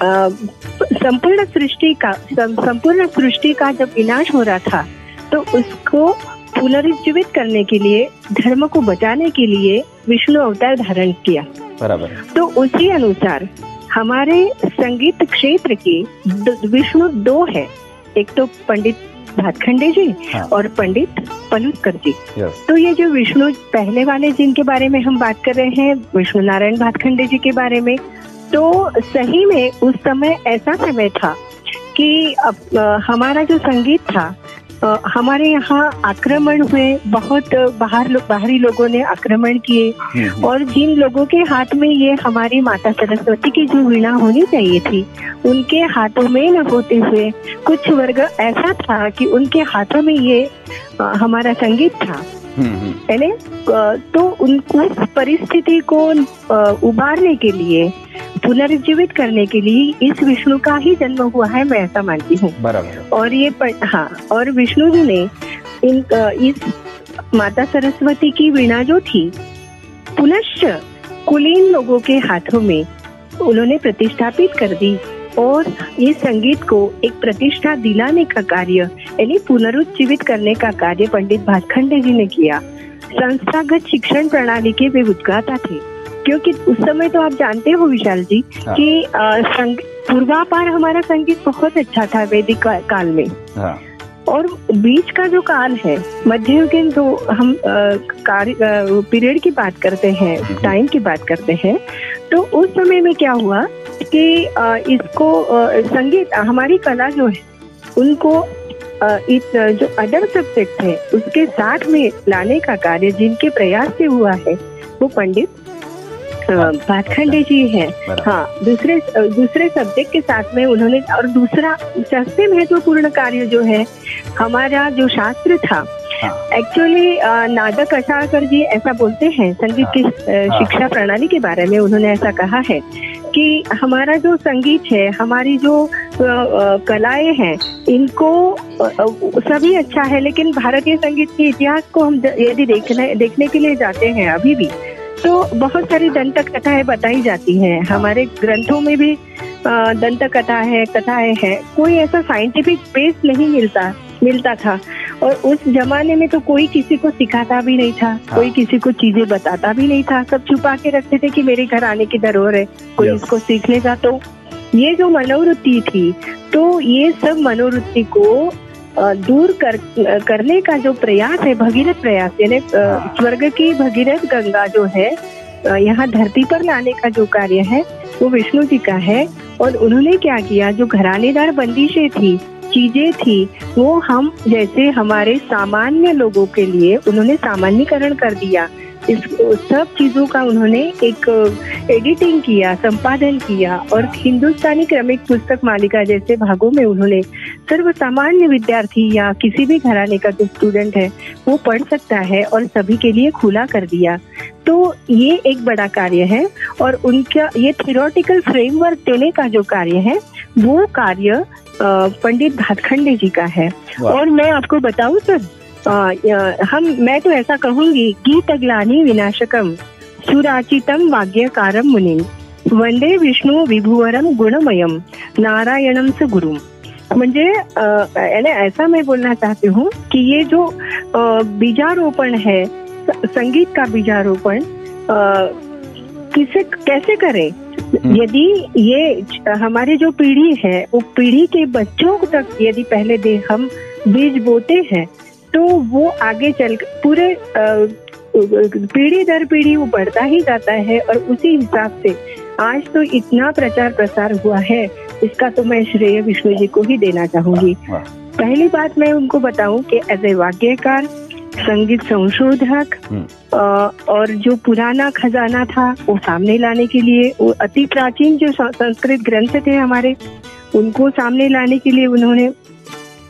संपूर्ण सृष्टि का संपूर्ण सृष्टि का जब विनाश हो रहा था तो उसको पुनरुज्जीवित करने के लिए धर्म को बचाने के लिए विष्णु अवतार धारण किया। बराबर। तो उसी अनुसार हमारे संगीत क्षेत्र के विष्णु दो है। एक तो पंडित भातखंडे जी हाँ। और पंडित पलुतकर जी। तो ये जो विष्णु पहले वाले जिनके बारे में हम बात कर रहे हैं विष्णु नारायण भातखंडे जी के बारे में तो सही में उस समय ऐसा समय था कि अब, हमारा जो संगीत था हमारे यहाँ आक्रमण हुए बहुत बाहर लो, बाहरी लोगों ने आक्रमण किए हम्म, और जिन लोगों के हाथ में ये हमारी माता सरस्वती की जो वीणा होनी चाहिए थी उनके हाथों में न होते हुए कुछ वर्ग ऐसा था कि उनके हाथों में ये अ, हमारा संगीत था। हम्म, हम्म, तो उन उस परिस्थिति को उबारने के लिए पुनर्जीवित करने के लिए इस विष्णु का ही जन्म हुआ है मैं ऐसा मानती हूँ। और ये प- हाँ और विष्णु जी ने इन इस माता सरस्वती की वीणा जो थी पुनश्च कुलीन लोगों के हाथों में उन्होंने प्रतिष्ठापित कर दी और ये संगीत को एक प्रतिष्ठा दिलाने का कार्य यानी पुनरुज्जीवित करने का कार्य पंडित भातखंडे जी ने किया। संस्थागत शिक्षण प्रणाली के वे उद्गाता थे। क्योंकि उस समय तो आप जानते हो विशाल जी हाँ। कि पूर्वापार हमारा संगीत बहुत अच्छा था वैदिक काल में। हाँ। और बीच का जो काल है मध्ययुगीन जो हम पीरियड की बात करते हैं टाइम की बात करते हैं तो उस समय में क्या हुआ कि अ, इसको अ, संगीत हमारी कला जो है उनको इस जो अदर सब्जेक्ट है उसके साथ में लाने का कार्य जिनके प्रयास से हुआ है वो पंडित भातखंडे जी हैं। बराबर। हाँ दूसरे दूसरे सब्जेक्ट के साथ में उन्होंने और दूसरा सबसे महत्वपूर्ण कार्य जो है हमारा जो शास्त्र था। हाँ। एक्चुअली नादक अशाकर जी ऐसा बोलते हैं संगीत की हाँ। शिक्षा प्रणाली के बारे में उन्होंने ऐसा कहा है कि हमारा जो संगीत है हमारी जो कलाएँ हैं इनको सभी अच्छा है लेकिन भारतीय संगीत के इतिहास को हम यदि देखने देखने के लिए जाते हैं अभी भी तो बहुत सारी दंत कथाएँ बताई जाती हैं। हमारे ग्रंथों में भी दंत कथा है कथाएँ हैं। कोई ऐसा साइंटिफिक बेस नहीं मिलता मिलता था। और उस जमाने में तो कोई किसी को सिखाता भी नहीं था हाँ। कोई किसी को चीज़ें बताता भी नहीं था। सब छुपा के रखते थे कि मेरे घर आने की धरोहर है कोई. इसको सीख लेगा। तो ये जो मनोवृत्ति थी तो ये सब मनोवृत्ति को दूर कर करने का जो प्रयास है भगीरथ प्रयास यानी हाँ। स्वर्ग की भगीरथ गंगा जो है यहाँ धरती पर लाने का जो कार्य है वो विष्णु जी का है और उन्होंने क्या किया जो घरानेदार बंदिशें थी चीज़ें थी वो हम जैसे हमारे सामान्य लोगों के लिए उन्होंने सामान्यकरण कर दिया इस सब चीज़ों का उन्होंने एक एडिटिंग किया संपादन किया और हिंदुस्तानी क्रमिक पुस्तक मालिका जैसे भागों में उन्होंने सर्व सामान्य विद्यार्थी या किसी भी घराने का जो स्टूडेंट है वो पढ़ सकता है और सभी के लिए खुला कर दिया। तो ये एक बड़ा कार्य है और उनका ये थियोरटिकल फ्रेमवर्क देने का जो कार्य है वो कार्य पंडित भातखंडे जी का है। और मैं आपको बताऊँ सर हम मैं तो ऐसा कहूँगी गीत ग्लानी विनाशकम सुराचितम वाग्यकारम मुनि वंदे विष्णु विभुवरम गुणमयम नारायणम स गुरु म्हणजे ऐसा मैं बोलना चाहती हूँ कि ये जो बीजारोपण है संगीत का बीजारोपण किसे कैसे करें? यदि ये हमारी जो पीढ़ी है वो पीढ़ी के बच्चों तक यदि पहले दे हम बीज बोते हैं तो वो आगे चल पूरे पीढ़ी दर पीढ़ी वो बढ़ता ही जाता है और उसी हिसाब से आज तो इतना प्रचार प्रसार हुआ है। इसका तो मैं श्रेय विष्णु जी को ही देना चाहूँगी। पहली बात मैं उनको बताऊँ कि एज ए वाक्यकार संगीत संशोधक हम्म। और जो पुराना खजाना था वो सामने लाने के लिए वो अति प्राचीन जो संस्कृत ग्रंथ थे हमारे उनको सामने लाने के लिए उन्होंने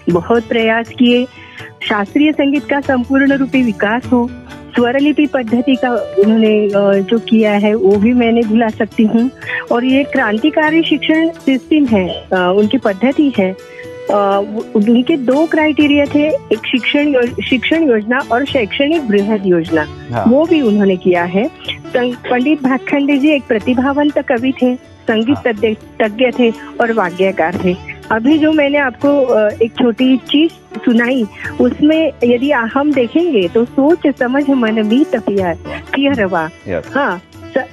बहुत प्रयास किए। शास्त्रीय संगीत का संपूर्ण रूपी विकास हो स्वरलिपि पद्धति का उन्होंने जो किया है वो भी मैंने भुला सकती हूँ। और ये क्रांतिकारी शिक्षण सिस्टम है उनकी पद्धति है। उनके दो क्राइटेरिया थे एक शिक्षण यो- शिक्षण योजना और शैक्षणिक बृहद योजना। हाँ। वो भी उन्होंने किया है। पंडित भातखंडे जी एक प्रतिभावंत कवि थे संगीत तज्ञ तज्ञ थे और वाद्यकार थे। अभी जो मैंने आपको एक छोटी चीज़ सुनाई उसमें यदि हम देखेंगे तो सोच समझ मन भी तपिया पिया रवा हाँ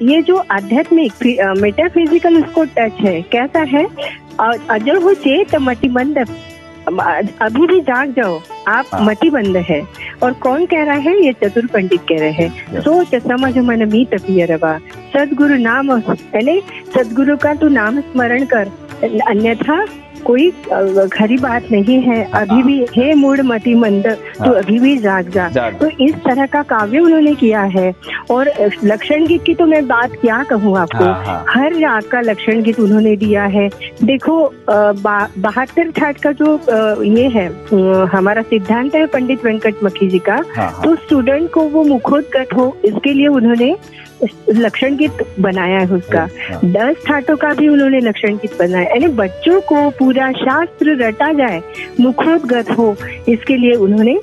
ये जो आध्यात्मिक मेटाफिजिकल उसको टच है कैसा है? अजर हो चेत मति बंद। अभी भी जाग जाओ आप हाँ। मति बंद है। और कौन कह रहा है? ये चतुर पंडित कह रहे हैं. सोच समझ मन मीत पिय रवा सदगुरु नाम यानी सदगुरु का तू नाम स्मरण कर। अन्यथा कोई खरी बात नहीं है। अभी भी हे। मूड मति मंद तू हाँ। अभी भी जाग जा। तो इस तरह का काव्य उन्होंने किया है। और लक्षण गीत की तो मैं बात क्या कहूँ आपको? हाँ हाँ। हर राग का लक्षण गीत उन्होंने दिया है। देखो बहत्तर ठाट का जो ये है हमारा सिद्धांत है पंडित वेंकट मक्खी जी का हाँ हाँ। तो स्टूडेंट को वो मुखोद्गत हो इसके लिए उन्होंने लक्षण गीत बनाया है उसका। हाँ, दस ठाटों का भी उन्होंने लक्षण गीत बनाया। यानी बच्चों को पूरा शास्त्र रटा जाए मुखोद्गत हो इसके लिए उन्होंने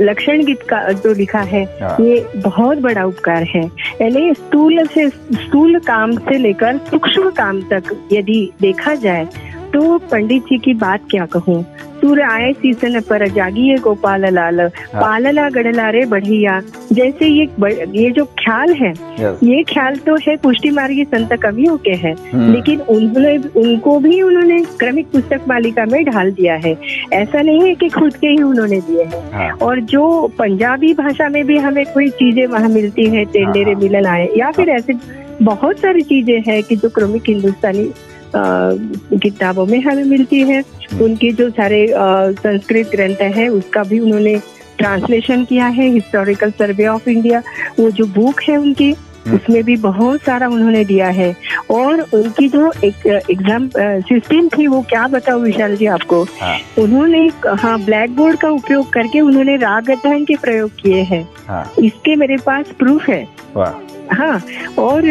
लक्षण गीत का जो लिखा है हाँ। ये बहुत बड़ा उपकार है। यानी स्थूल से स्थूल काम से लेकर सूक्ष्म काम तक यदि देखा जाए तो पंडित जी की बात क्या कहूँ? सूर्य आए सीसन पर जागिए गोपाल लाल पालला गड़ला रे बढ़िया। जैसे ये ये जो ख्याल है ये ख्याल तो है पुष्टि मार्गी संत कवियों के हैं। हम्म। लेकिन उन्होंने उनको भी उन्होंने क्रमिक पुस्तक मालिका में ढाल दिया है। ऐसा नहीं है कि खुद के ही उन्होंने दिए हैं। हाँ। और जो पंजाबी भाषा में भी हमें कोई चीज़ें वहाँ मिलती है टेंडेरे हाँ। मिलन आए या फिर ऐसे बहुत सारी चीज़ें हैं कि जो क्रमिक हिंदुस्तानी किताबों में हमें मिलती है उनके जो सारे संस्कृत ग्रंथ है उसका भी उन्होंने ट्रांसलेशन किया है हिस्टोरिकल सर्वे ऑफ़ इंडिया वो जो बुक है उनकी हम्म। उसमें भी बहुत सारा उन्होंने दिया है और उनकी जो एक एग्ज़ाम सिस्टम थी वो क्या बताओ विशाल जी आपको? हाँ। उन्होंने हाँ ब्लैक बोर्ड का उपयोग करके उन्होंने राग अध्ययन के प्रयोग किए हैं। हाँ। इसके मेरे पास प्रूफ है। हाँ और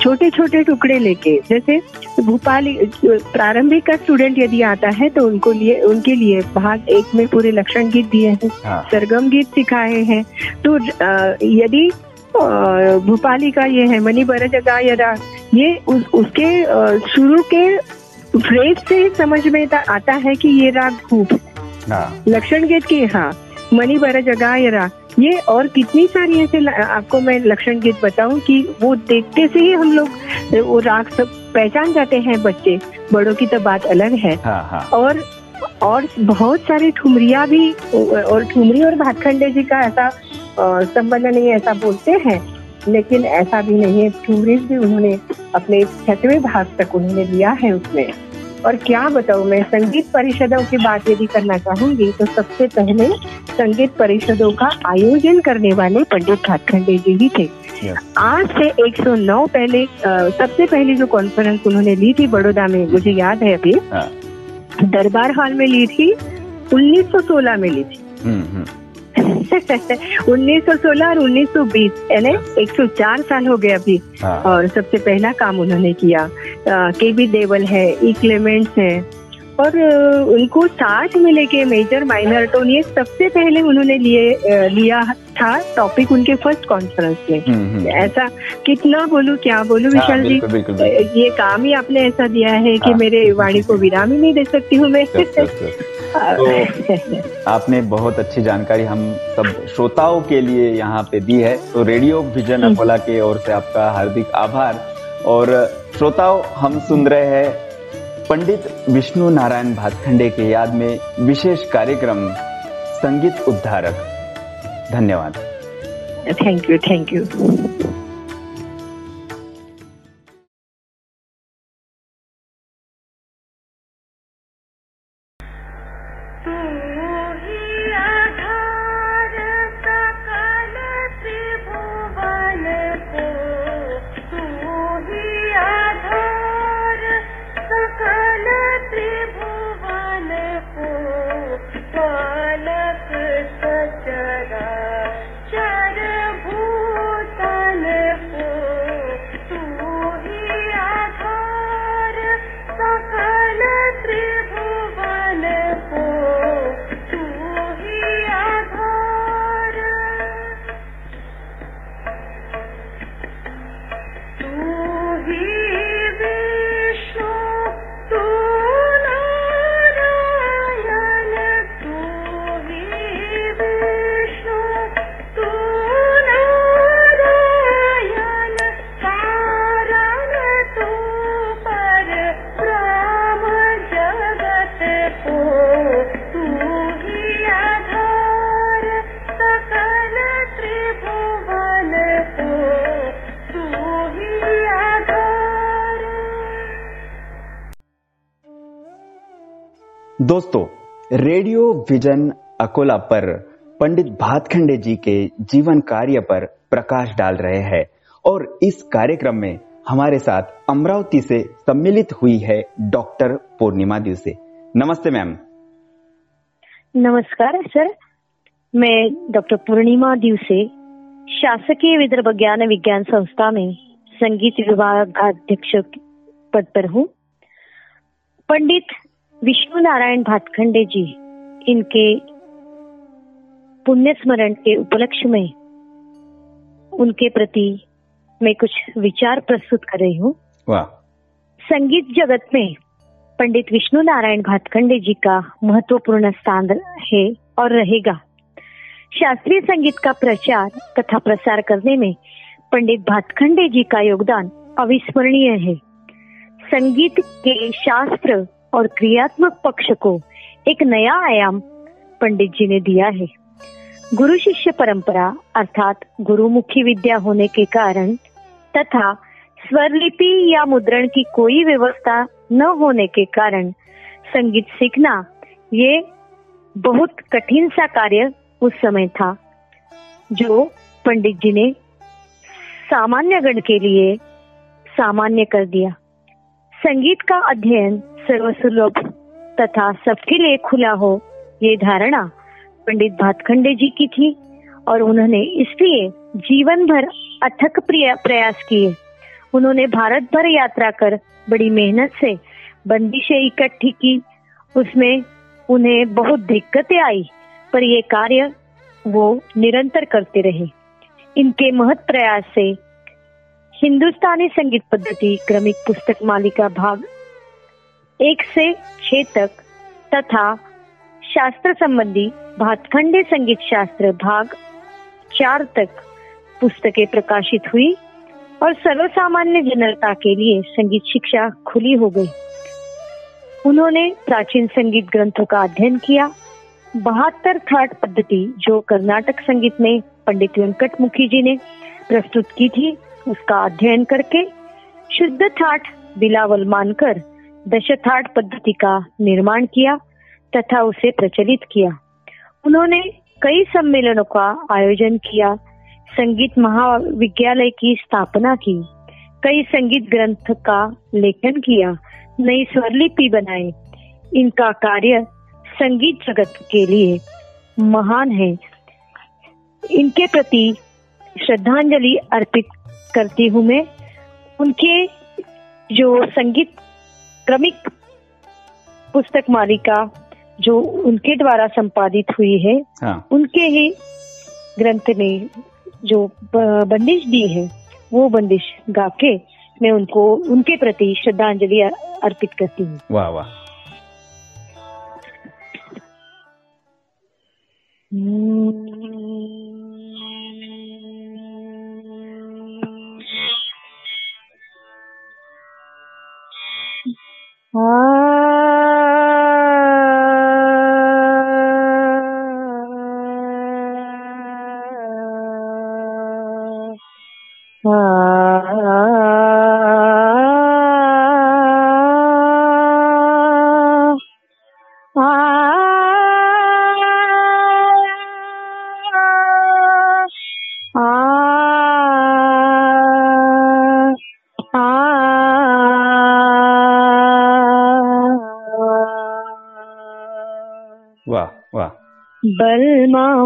छोटे छोटे टुकड़े लेके जैसे भोपाल प्रारंभिक का स्टूडेंट यदि आता है तो उनको लिए उनके लिए भाग एक में पूरे लक्षण गीत दिए हैं हाँ। सरगम गीत सिखाए हैं। तो यदि भोपाली का ये है मनी बर जगा ये उस, उसके शुरू के फ्रेज से समझ में आता है कि ये राग खूब हाँ। लक्षण गीत की हाँ मनी बर जगा यरा ये और कितनी सारी ऐसे आपको मैं लक्षण गीत बताऊँ कि वो देखते से ही हम लोग वो राग सब पहचान जाते हैं बच्चे। बड़ों की तो बात अलग है। हाँ हाँ। और और बहुत सारे ठुमरिया भी और ठुमरी और भातखंडे जी का ऐसा संबंध नहीं ऐसा बोलते हैं लेकिन ऐसा भी नहीं है। ठुमरी भी उन्होंने अपने छठवें भाग तक उन्होंने लिया है उसमें। और क्या बताऊँ मैं संगीत परिषदों की बात यदि करना चाहूँगी तो सबसे पहले संगीत परिषदों का आयोजन करने वाले पंडित भातखंडे जी ही थे। Yes. आज से 109 पहले सबसे पहली जो कॉन्फ्रेंस उन्होंने ली थी बड़ौदा में मुझे याद है अभी हाँ। दरबार हॉल में ली थी 1916 में ली थी। हम्म हम्म 1916 और 1920 यानी 104 साल हो गए अभी। हाँ। और सबसे पहला काम उन्होंने किया। के बी देवल है ई क्लेमेंट्स है। और उनको साथ में लेके मेजर माइनर टोन ये सबसे पहले उन्होंने लिए लिया था टॉपिक उनके फ़र्स्ट कॉन्फ्रेंस में। हम्म हम्म ऐसा कितना बोलूँ क्या बोलूँ हाँ, विशाल जी? बिल्कुल बिल्कुल बिल्कुल। ये काम ही आपने ऐसा दिया है कि हाँ। मेरे वाणी को विराम ही नहीं दे सकती हूँ मैं। Yes. आपने बहुत अच्छी जानकारी हम सब श्रोताओं के लिए यहाँ पे दी है। तो रेडियो विजन अकोला के ओर से आपका हार्दिक आभार। और श्रोताओं हम सुन रहे हैं पंडित विष्णु नारायण भातखंडे के याद में विशेष कार्यक्रम संगीत उद्धारक। धन्यवाद। थैंक यू थैंक यू दोस्तों, रेडियो विजन अकोला पर पंडित भातखंडे जी के जीवन कार्य पर प्रकाश डाल रहे हैं और इस कार्यक्रम में हमारे साथ अमरावती से सम्मिलित हुई है डॉक्टर पूर्णिमा दिवसे। नमस्ते, मैम। नमस्कार, सर। मैं डॉक्टर पूर्णिमा दिवसे शासकीय विदर्भ ज्ञान विज्ञान संस्था में संगीत विभाग अध्यक्ष पद पर हूँ। पंडित विष्णु नारायण भातखंडे जी इनके पुण्य स्मरण के उपलक्ष्य में उनके प्रति मैं कुछ विचार प्रस्तुत कर रही हूँ। संगीत जगत में पंडित विष्णु नारायण भातखंडे जी का महत्वपूर्ण स्थान है और रहेगा। शास्त्रीय संगीत का प्रचार तथा प्रसार करने में पंडित भातखंडे जी का योगदान अविस्मरणीय है। संगीत के शास्त्र और क्रियात्मक पक्ष को एक नया आयाम पंडित जी ने दिया है। गुरु शिष्य परंपरा अर्थात गुरुमुखी विद्या होने के कारण तथा स्वरलिपि या मुद्रण की कोई व्यवस्था न होने के कारण संगीत सीखना ये बहुत कठिन सा कार्य उस समय था, जो पंडित जी ने सामान्य गण के लिए सामान्य कर दिया। संगीत का अध्ययन सर्वसुलभ तथा सबके लिए खुला हो ये धारणा पंडित भातखंडे जी की थी और उन्होंने इसलिए जीवन भर अथक प्रयास किए। उन्होंने भारत भर यात्रा कर बड़ी मेहनत से बंदिशें इकट्ठी की। उसमें उन्हें बहुत दिक्कतें आई, पर ये कार्य वो निरंतर करते रहे। इनके महत प्रयास से हिंदुस्तानी संगीत पद्धति क्रमिक पुस्तक मालिका भाग एक से छह तक, तथा शास्त्र संबंधी भातखंडे संगीत शास्त्र भाग चार तक पुस्तकें प्रकाशित हुई और सर्वसामान्य जनता के लिए संगीत शिक्षा खुली हो गई। उन्होंने प्राचीन संगीत ग्रंथों का अध्ययन किया। बहत्तर थाट पद्धति जो कर्नाटक संगीत में पंडित वेंकट मुखी जी ने प्रस्तुत की थी, उसका अध्ययन करके शुद्ध थाट बिलावल मानकर दश ठाट पद्धति का निर्माण किया तथा उसे प्रचलित किया। उन्होंने कई सम्मेलनों का आयोजन किया, संगीत महाविद्यालय की स्थापना की, कई संगीत ग्रंथ का लेखन किया, नई स्वरलिपि बनाई। इनका कार्य संगीत जगत के लिए महान है। इनके प्रति श्रद्धांजलि अर्पित करती हूँ मैं। उनके जो संगीत क्रमिक पुस्तक मालिका जो उनके द्वारा संपादित हुई है हाँ। उनके ही ग्रंथ में जो बंदिश दी है वो बंदिश गा के मैं उनको उनके प्रति श्रद्धांजलि अर्पित करती हूँ। वाह वाह। आ Ah,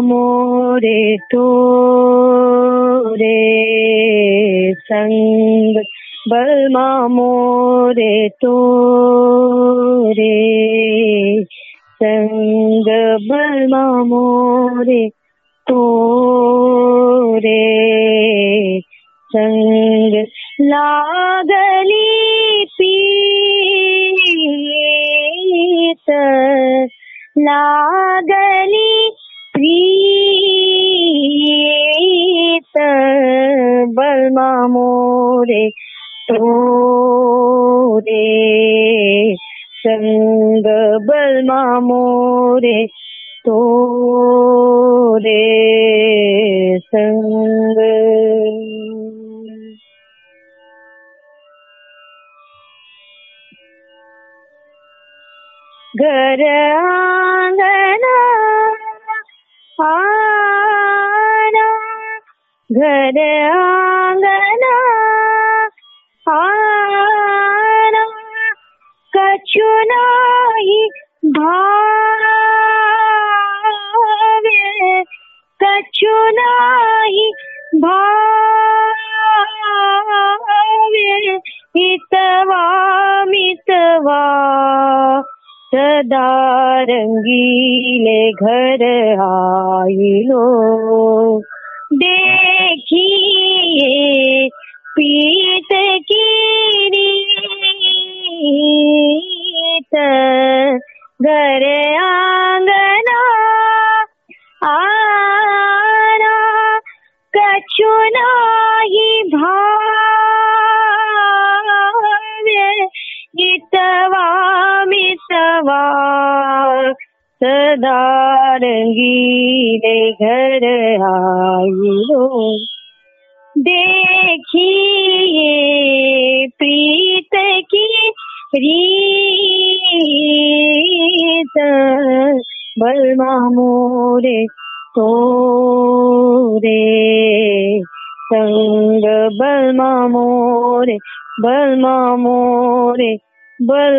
मोरे तो रे संग बलमा मोरे तो रे संग बलमा मोरे तो रे संग लागली पीत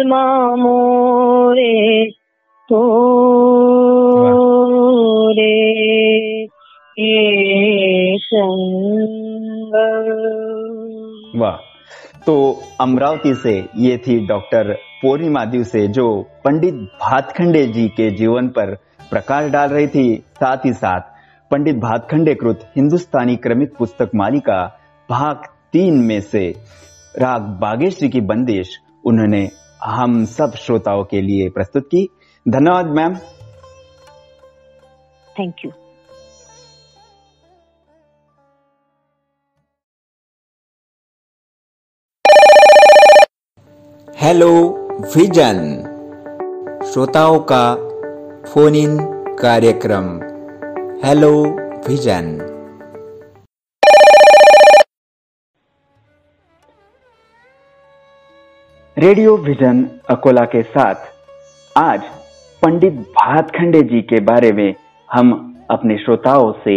बलमा मोरे तोरे ए वाह। तो अमरावती से ये थी डॉक्टर पूर्णिमा दिवसे जो पंडित भातखंडे जी के जीवन पर प्रकाश डाल रही थी। साथ ही साथ पंडित भातखंडे कृत हिंदुस्तानी क्रमिक पुस्तक मालिका भाग तीन में से राग बागेश्वरी की बंदिश उन्होंने हम सब श्रोताओं के लिए प्रस्तुत की। धन्यवाद ma'am. Thank you hello vision श्रोताओं का फ़ोन इन कार्यक्रम। Hello vision radio vision Akola के साथ। आज पंडित भातखंडे जी के बारे में हम अपने श्रोताओं से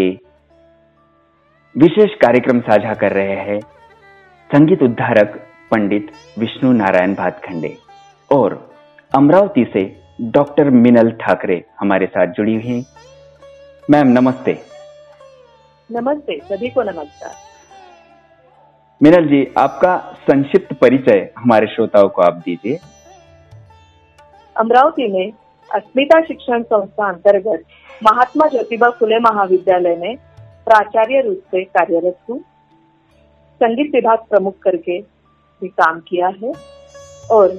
विशेष कार्यक्रम साझा कर रहे हैं। संगीत उद्धारक पंडित विष्णु नारायण भातखंडे और अमरावती से डॉक्टर मिनल ठाकरे हमारे साथ जुड़ी हुई मैम, नमस्ते। नमस्ते, सभी को नमस्कार। मिनल जी, आपका संक्षिप्त परिचय हमारे श्रोताओं को आप दीजिए। अमरावती में अस्मिता शिक्षण संस्था अंतर्गत महात्मा ज्योतिबा फुले महाविद्यालय में प्राचार्य रूप से कार्यरत हूँ। संगीत विभाग प्रमुख करके भी काम किया है और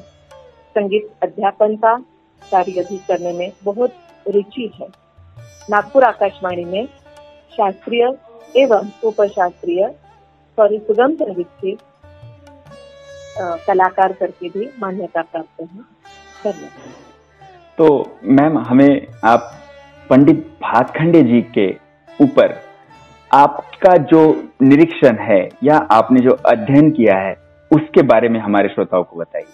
संगीत अध्यापन का कार्य भी करने में बहुत रुचि है। नागपुर आकाशवाणी में शास्त्रीय एवं उपशास्त्रीय सॉरी सुगम संगीत के कलाकार करके भी मान्यता प्राप्त है धन्यवाद। तो मैम हमें आप पंडित भातखंडे जी के ऊपर आपका जो निरीक्षण है या आपने जो अध्ययन किया है उसके बारे में हमारे श्रोताओं को बताइए।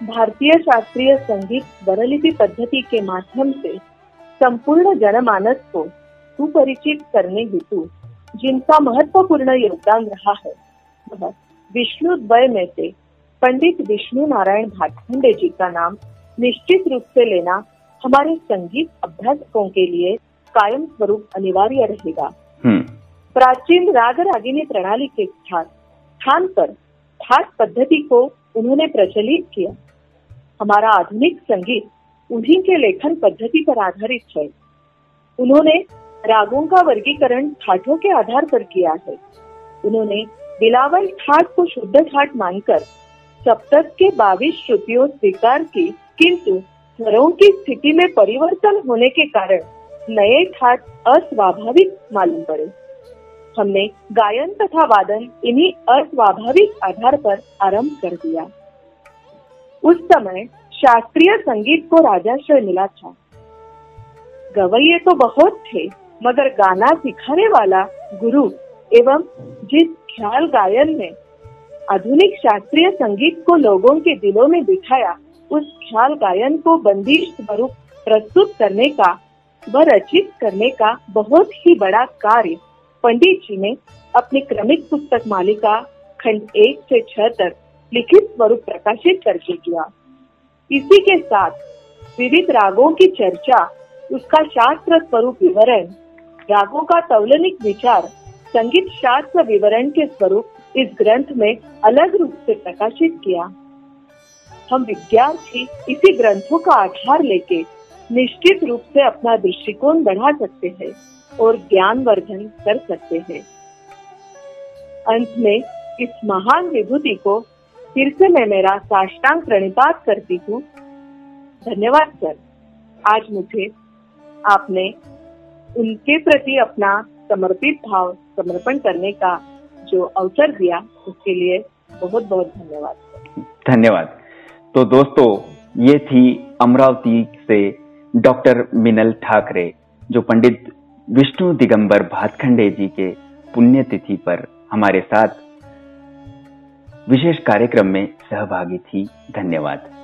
भारतीय शास्त्रीय संगीत स्वरलिपि पद्धति के माध्यम से संपूर्ण जनमानस को सुपरिचित करने हेतु जिनका महत्वपूर्ण योगदान रहा है वह विष्णु द्वय में से पंडित विष्णु नारायण भाटखंडे जी का नाम निश्चित रूप से लेना हमारे संगीत अभ्यासकों के लिए कायम स्वरूप अनिवार्य रहेगा। हम्म। प्राचीन राग रागिनी प्रणाली के स्थान स्थान पर ठाट पद्धति को उन्होंने प्रचलित किया। हमारा आधुनिक संगीत उन्हीं के लेखन पद्धति पर आधारित है। उन्होंने रागों का वर्गीकरण ठाठों के आधार पर किया है। उन्होंने बिलावल ठाट को शुद्ध ठाट मानकर सप्तक के बाईस श्रुतियों स्वीकार की, किंतु स्वरों की स्थिति में परिवर्तन होने के कारण नए ठाट अस्वाभाविक मालूम पड़े। हमने गायन तथा वादन इन्हीं अस्वाभाविक आधार पर आरंभ कर दिया। उस समय शास्त्रीय संगीत को राजाश्रय मिला था। गवैये तो बहुत थे मगर गाना सिखाने वाला गुरु एवं जिस ख्याल गायन ने आधुनिक शास्त्रीय संगीत को लोगों के दिलों में बिठाया, उस ख्याल गायन को बंदिश स्वरूप प्रस्तुत करने का व रचित करने का बहुत ही बड़ा कार्य पंडित जी ने अपनी क्रमिक पुस्तक मालिका खंड एक से छह तक लिखित स्वरूप प्रकाशित करके किया इसी के साथ विविध रागों की चर्चा, उसका शास्त्र स्वरूप विवरण रागों का तवलनिक विचार संगीत शास्त्र विवरण के स्वरूप इस ग्रंथ में अलग रूप से प्रकाशित किया। हम विद्यार्थी इसी ग्रंथों का आधार लेके निश्चित रूप से अपना दृष्टिकोण बढ़ा सकते हैं और ज्ञान वर्धन कर सकते हैं। अंत में इस महान विभूति को फिर से मैं मेरा साष्टांग प्रणिपात करती हूँ। धन्यवाद, सर। आज मुझे आपने उनके प्रति अपना समर्पित भाव समर्पण करने का जो अवसर दिया, उसके लिए बहुत बहुत धन्यवाद। धन्यवाद। तो दोस्तों, ये थी अमरावती से डॉक्टर मिनल ठाकरे, जो पंडित विष्णु दिगंबर भातखंडे जी के पुण्यतिथि पर हमारे साथ विशेष कार्यक्रम में सहभागी थी। धन्यवाद।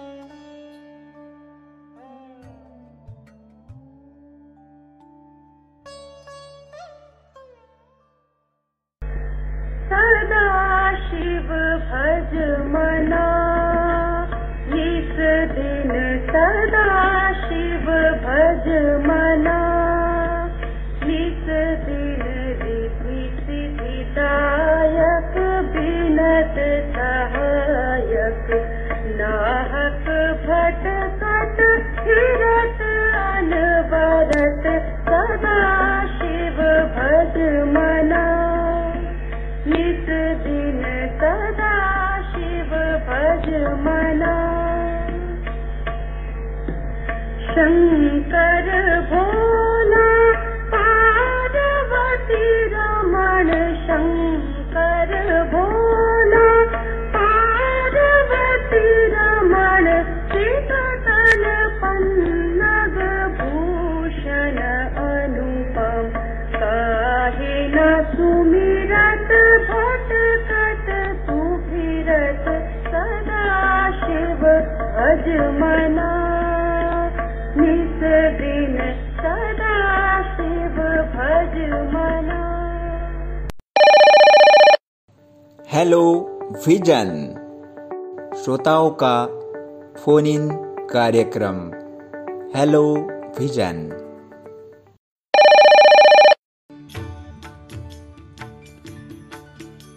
हेलो विजन श्रोताओं का फ़ोन इन कार्यक्रम। हेलो विजन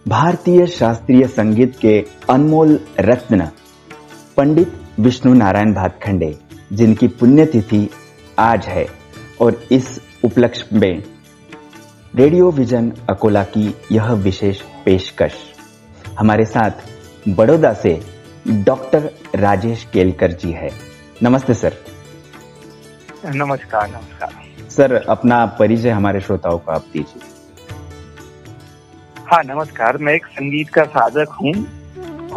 भारतीय शास्त्रीय संगीत के अनमोल रत्न पंडित विष्णु नारायण भातखंडे, जिनकी पुण्यतिथि आज है और इस उपलक्ष्य में रेडियो विजन अकोला की यह विशेष पेशकश। हमारे साथ बड़ौदा से डॉक्टर राजेश केलकर जी है। नमस्ते सर। नमस्कार नमस्कार। सर अपना परिचय हमारे श्रोताओं को आप दीजिए। हाँ नमस्कार। मैं एक संगीत का साधक हूँ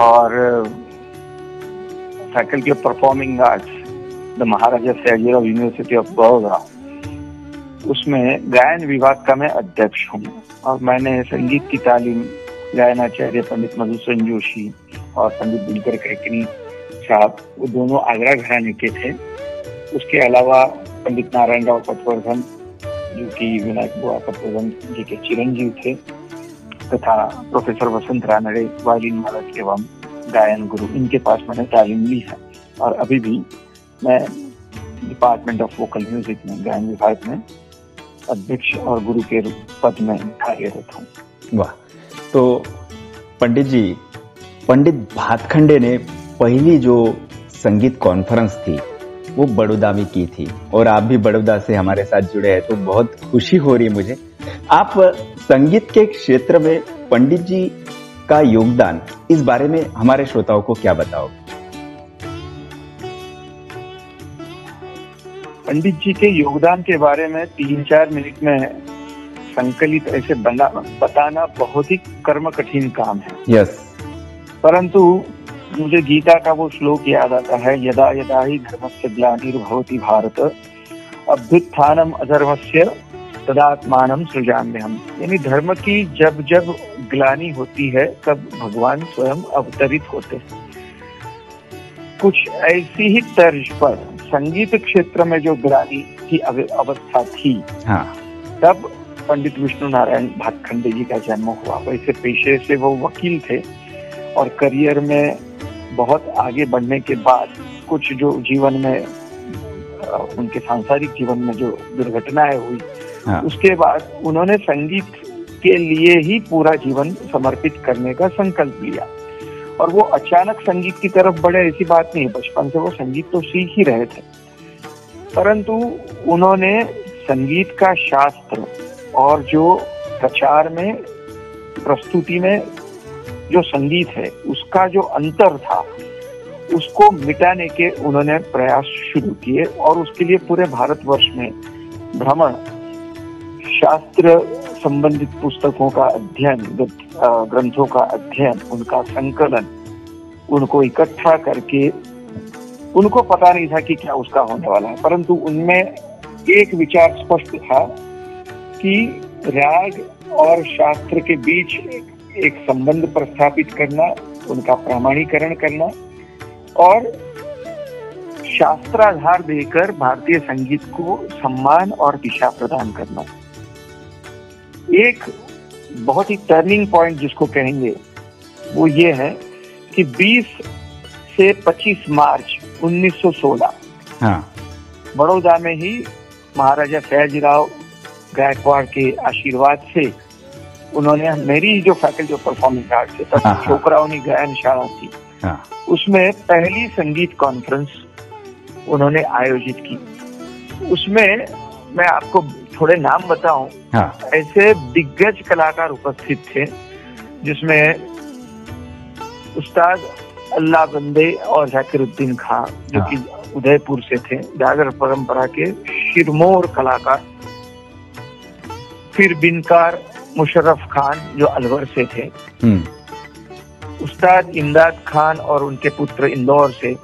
और faculty of performing arts the Maharaja Sayajirao university of Baroda उसमें गायन विभाग का मैं अध्यक्ष हूँ और मैंने संगीत की तालीम गायनाचार्य पंडित मधुसूदन जोशी और पंडित दिनकर कैकनी साहब, वो दोनों आगरा घराने के थे। उसके अलावा पंडित नारायण राव पटवर्धन, जो कि विनायक बुआ पटवर्धन जी के चिरंजीव थे, तथा प्रोफेसर वसंत रानड़े वायलिन वादक एवं गायन गुरु, इनके पास मैंने तालीम ली है। और अभी भी मैं डिपार्टमेंट ऑफ़ वोकल म्यूज़िक में, गायन विभाग में अध्यक्ष और गुरु के पद में कार्यरत हूँ। वाह। तो पंडित जी, पंडित भातखंडे ने पहली जो संगीत कॉन्फ्रेंस थी, वो बड़ौदा में की थी। और आप भी बड़ौदा से हमारे साथ जुड़े हैं तो बहुत खुशी हो रही है मुझे। आप संगीत के क्षेत्र में पंडित जी का योगदान, इस बारे में हमारे श्रोताओं को क्या बताओगे? पंडित जी के योगदान के बारे में तीन चार मिनट में संकलित ऐसे बना बताना बहुत ही कर्म कठिन काम है। यस परंतु मुझे गीता का वो श्लोक याद आता है यदा यदा ही धर्म से ग्लानिर्भवती भारत अभ्युत्थानम अधर्मस्य तदात्मान सृजाम्य हम यानी धर्म की जब जब ग्लानी होती है तब भगवान स्वयं अवतरित होते हैं। कुछ ऐसी ही तर्ज पर संगीत क्षेत्र में जो ग्लानी की अवस्था थी हाँ। तब पंडित विष्णु नारायण भातखंडे जी का जन्म हुआ। वैसे पेशे से वो वकील थे और करियर में बहुत आगे बढ़ने के बाद कुछ जो जीवन में उनके सांसारिक जीवन में जो दुर्घटनाएँ हुई हाँ। उसके बाद उन्होंने संगीत के लिए ही पूरा जीवन समर्पित करने का संकल्प लिया। और वो अचानक संगीत की तरफ़ बढ़े ऐसी बात नहीं बचपन से वो संगीत तो सीख ही रहे थे। परंतु उन्होंने संगीत का शास्त्र और जो प्रचार में, प्रस्तुति में जो संगीत है, उसका जो अंतर था, उसको मिटाने के उन्होंने प्रयास शुरू किए और उसके लिए पूरे भारतवर्ष में भ्रमण, शास्त्र संबंधित पुस्तकों का अध्ययन ग्रंथों का अध्ययन, उनका संकलन, उनको इकट्ठा करके, उनको पता नहीं था कि क्या उसका होने वाला है, परंतु उनमें एक विचार स्पष्ट था कि राग और शास्त्र के बीच एक संबंध प्रस्थापित करना उनका प्रमाणीकरण करना और शास्त्राधार देकर भारतीय संगीत को सम्मान और दिशा प्रदान करना। एक बहुत ही टर्निंग पॉइंट जिसको कहेंगे वो ये है कि 20 से 25 मार्च 1916 हाँ। बड़ौदा में ही महाराजा सयाजीराव गायकवाड़ के आशीर्वाद से उन्होंने मेरी जो फैकल्टी ऑफ़ परफॉर्मिंग आर्ट से तब हाँ, हाँ। छोकराओनी गायन शाला थी हाँ। उसमें पहली संगीत कॉन्फ्रेंस उन्होंने आयोजित की। उसमें मैं आपको थोड़े नाम बताऊँ हाँ। ऐसे दिग्गज कलाकार उपस्थित थे जिसमें उस्ताद अल्लाह बंदे और जाकिरुद्दीन खां जो कि उदयपुर से थे जागर परंपरा के शिरमोर कलाकार। फिर बिनकार मुशर्रफ खान जो अलवर से थे। हम्म। उस्ताद इमदाद खान और उनके पुत्र इंदौर से।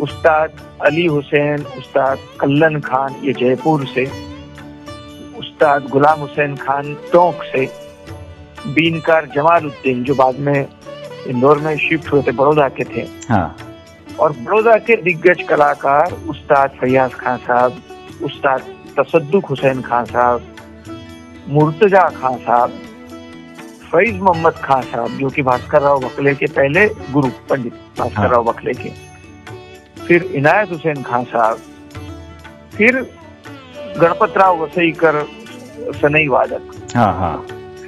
उस्ताद अली हुसैन उस्ताद कल्लन खान ये जयपुर से। उस्ताद गुलाम हुसैन खान टोंक से। बीनकार जमालुद्दीन जो बाद में इंदौर में शिफ्ट हुए थे बड़ौदा के थे। हाँ। और बड़ौदा के दिग्गज कलाकार उस्ताद फैयाज खान साहब उस्ताद तसद्दुक हुसैन खान साहब मुर्तजा खान साहब फैज मोहम्मद खान साहब जो कि भास्कर राव बखले के पहले गुरु पंडित भास्कर हाँ। राव बकले के फिर इनायत हुसैन खान साहब फिर गणपत राव वसईकर सनई वादक हाँ हाँ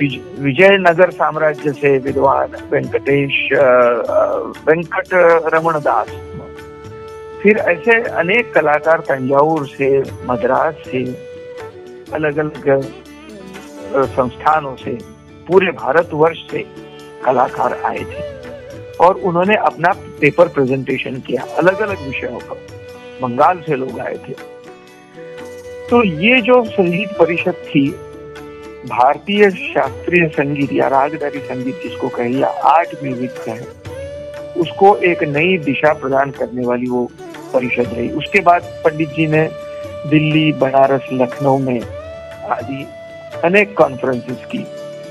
विज- विजयनगर साम्राज्य से विद्वान वेंकटेश वेंकट रमण दास फिर ऐसे अनेक कलाकार तंजावुर से मद्रास से अलग अलग संस्थानों से, पूरे भारतवर्ष से कलाकार आए थे। और उन्होंने अपना पेपर प्रेजेंटेशन किया अलग अलग विषयों पर। बंगाल से लोग आए थे। तो ये जो संगीत परिषद थी, भारतीय शास्त्रीय संगीत या रागदारी संगीत जिसको कहे या आर्ट म्यूज़िक कहे उसको एक नई दिशा प्रदान करने वाली वो परिषद रही। उसके बाद पंडित जी ने दिल्ली, बनारस, लखनऊ में आदि अनेक कॉन्फ्रेंसेस की।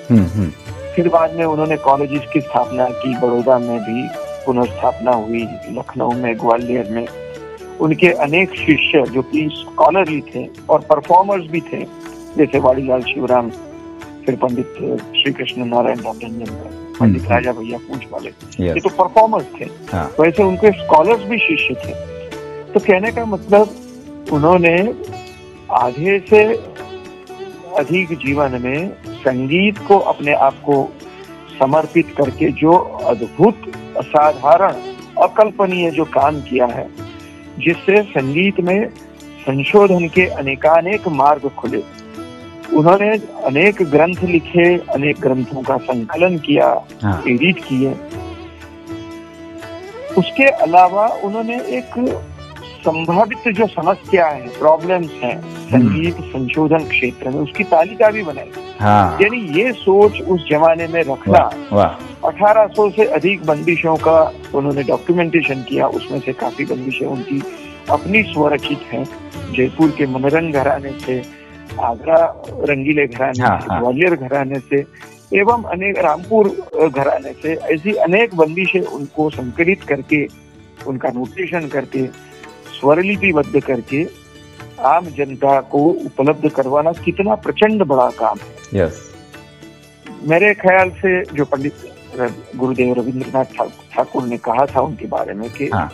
हम्म हम्म। फिर बाद में उन्होंने कॉलेजेस की स्थापना की बड़ौदा में भी पुनर्स्थापना हुई लखनऊ में ग्वालियर में। उनके अनेक शिष्य जो कि स्कॉलरली थे और परफॉर्मर्स भी थे जैसे वाड़ीलाल शिवराम फिर पंडित श्री कृष्ण नारायण पंडित हम्म। राजा भैया पूछ वाले ये तो परफॉर्मर्स थे। हाँ। वैसे उनके स्कॉलर्स भी शिष्य थे। तो कहने का मतलब उन्होंने आधे से अधिक जीवन में संगीत को अपने आप को समर्पित करके जो अद्भुत असाधारण अकल्पनीय जो काम किया है जिससे संगीत में संशोधन के अनेकानेक मार्ग खुले। उन्होंने अनेक ग्रंथ लिखे अनेक ग्रंथों का संकलन किया हाँ। एडिट किए। उसके अलावा उन्होंने एक संभावित जो समस्या है प्रॉब्लम्स हैं संगीत संशोधन क्षेत्र में उसकी तालिका भी बनाई। हाँ। यानी ये सोच उस जमाने में रखना अठारह सौ से अधिक बंदिशों का उन्होंने डॉक्यूमेंटेशन किया उसमें से काफ़ी बंदिशें उनकी अपनी स्वरचित हैं जयपुर के मनोरंग घराने से आगरा रंगीले घराने हाँ, से हाँ। ग्वालियर घराने से एवं अनेक रामपुर घराने से ऐसी अनेक बंदिशें उनको संकलित करके उनका नोटेशन करके स्वरलिपिबद्ध करके आम जनता को उपलब्ध करवाना कितना प्रचंड बड़ा काम है। यस मेरे ख्याल से जो पंडित गुरुदेव रविंद्रनाथ ठाकुर ने कहा था उनके बारे में कि हाँ।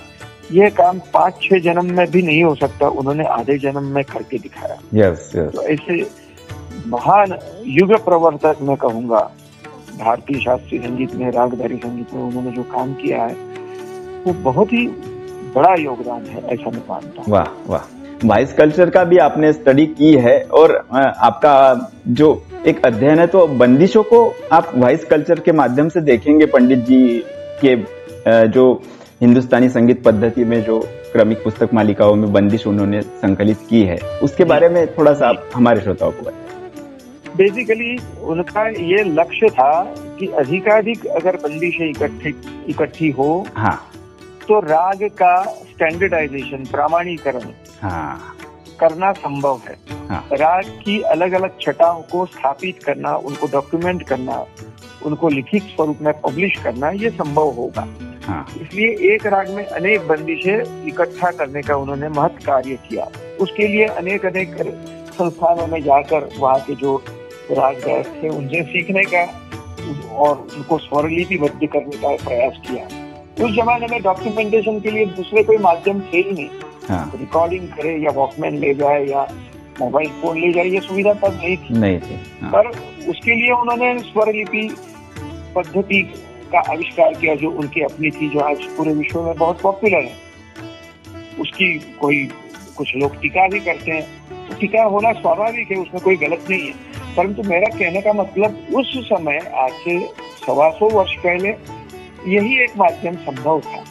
यह काम पाँच छह जन्म में भी नहीं हो सकता उन्होंने आधे जन्म में करके दिखाया। यस यस तो ऐसे महान युग प्रवर्तक मैं कहूँगा भारतीय शास्त्रीय संगीत में रागदारी संगीत में उन्होंने जो काम किया है वो बहुत ही बड़ा योगदान है ऐसा मैं मानता हूँ। वाह वाह। वाइस कल्चर का भी आपने स्टडी की है और आपका जो एक अध्ययन है तो बंदिशों को आप वाइस कल्चर के माध्यम से देखेंगे पंडित जी के जो हिंदुस्तानी संगीत पद्धति में जो क्रमिक पुस्तक मालिकाओं में बंदिश उन्होंने संकलित की है उसके बारे में थोड़ा सा आप हमारे श्रोताओं को बताएँ। बेसिकली उनका ये लक्ष्य था कि अधिकाधिक अगर बंदिशें इकट्ठी इकट्ठी हो हाँ। तो राग का स्टैंडर्डाइजेशन प्रामाणीकरण हाँ। करना संभव है। हाँ। राग की अलग अलग छटाओं को स्थापित करना उनको डॉक्यूमेंट करना उनको लिखित स्वरूप में पब्लिश करना ये संभव होगा। हाँ। इसलिए एक राग में अनेक बंदिशें इकट्ठा करने का उन्होंने महत्व कार्य किया। उसके लिए अनेक अनेक संस्थानों में जाकर वहाँ के जो राग गायक थे उनसे सीखने का और उनको स्वरलिपिबद्ध करने का प्रयास किया। उस जमाने में डॉक्यूमेंटेशन के लिए दूसरे कोई माध्यम थे ही नहीं। हाँ। रिकॉर्डिंग करे या वॉकमैन ले जाए या मोबाइल फ़ोन ले जाए ये सुविधा तब नहीं थी। नहीं थे हाँ। पर उसके लिए उन्होंने स्वरलिपि पद्धति का आविष्कार किया जो उनकी अपनी थी जो आज पूरे विश्व में बहुत पॉपुलर है। उसकी कोई कुछ लोग टीका भी करते हैं। तो टीका होना स्वाभाविक है उसमें कोई गलत नहीं है। परंतु मेरा कहने का मतलब उस समय आज से सवा सौ वर्ष पहले यही एक माध्यम संभव था।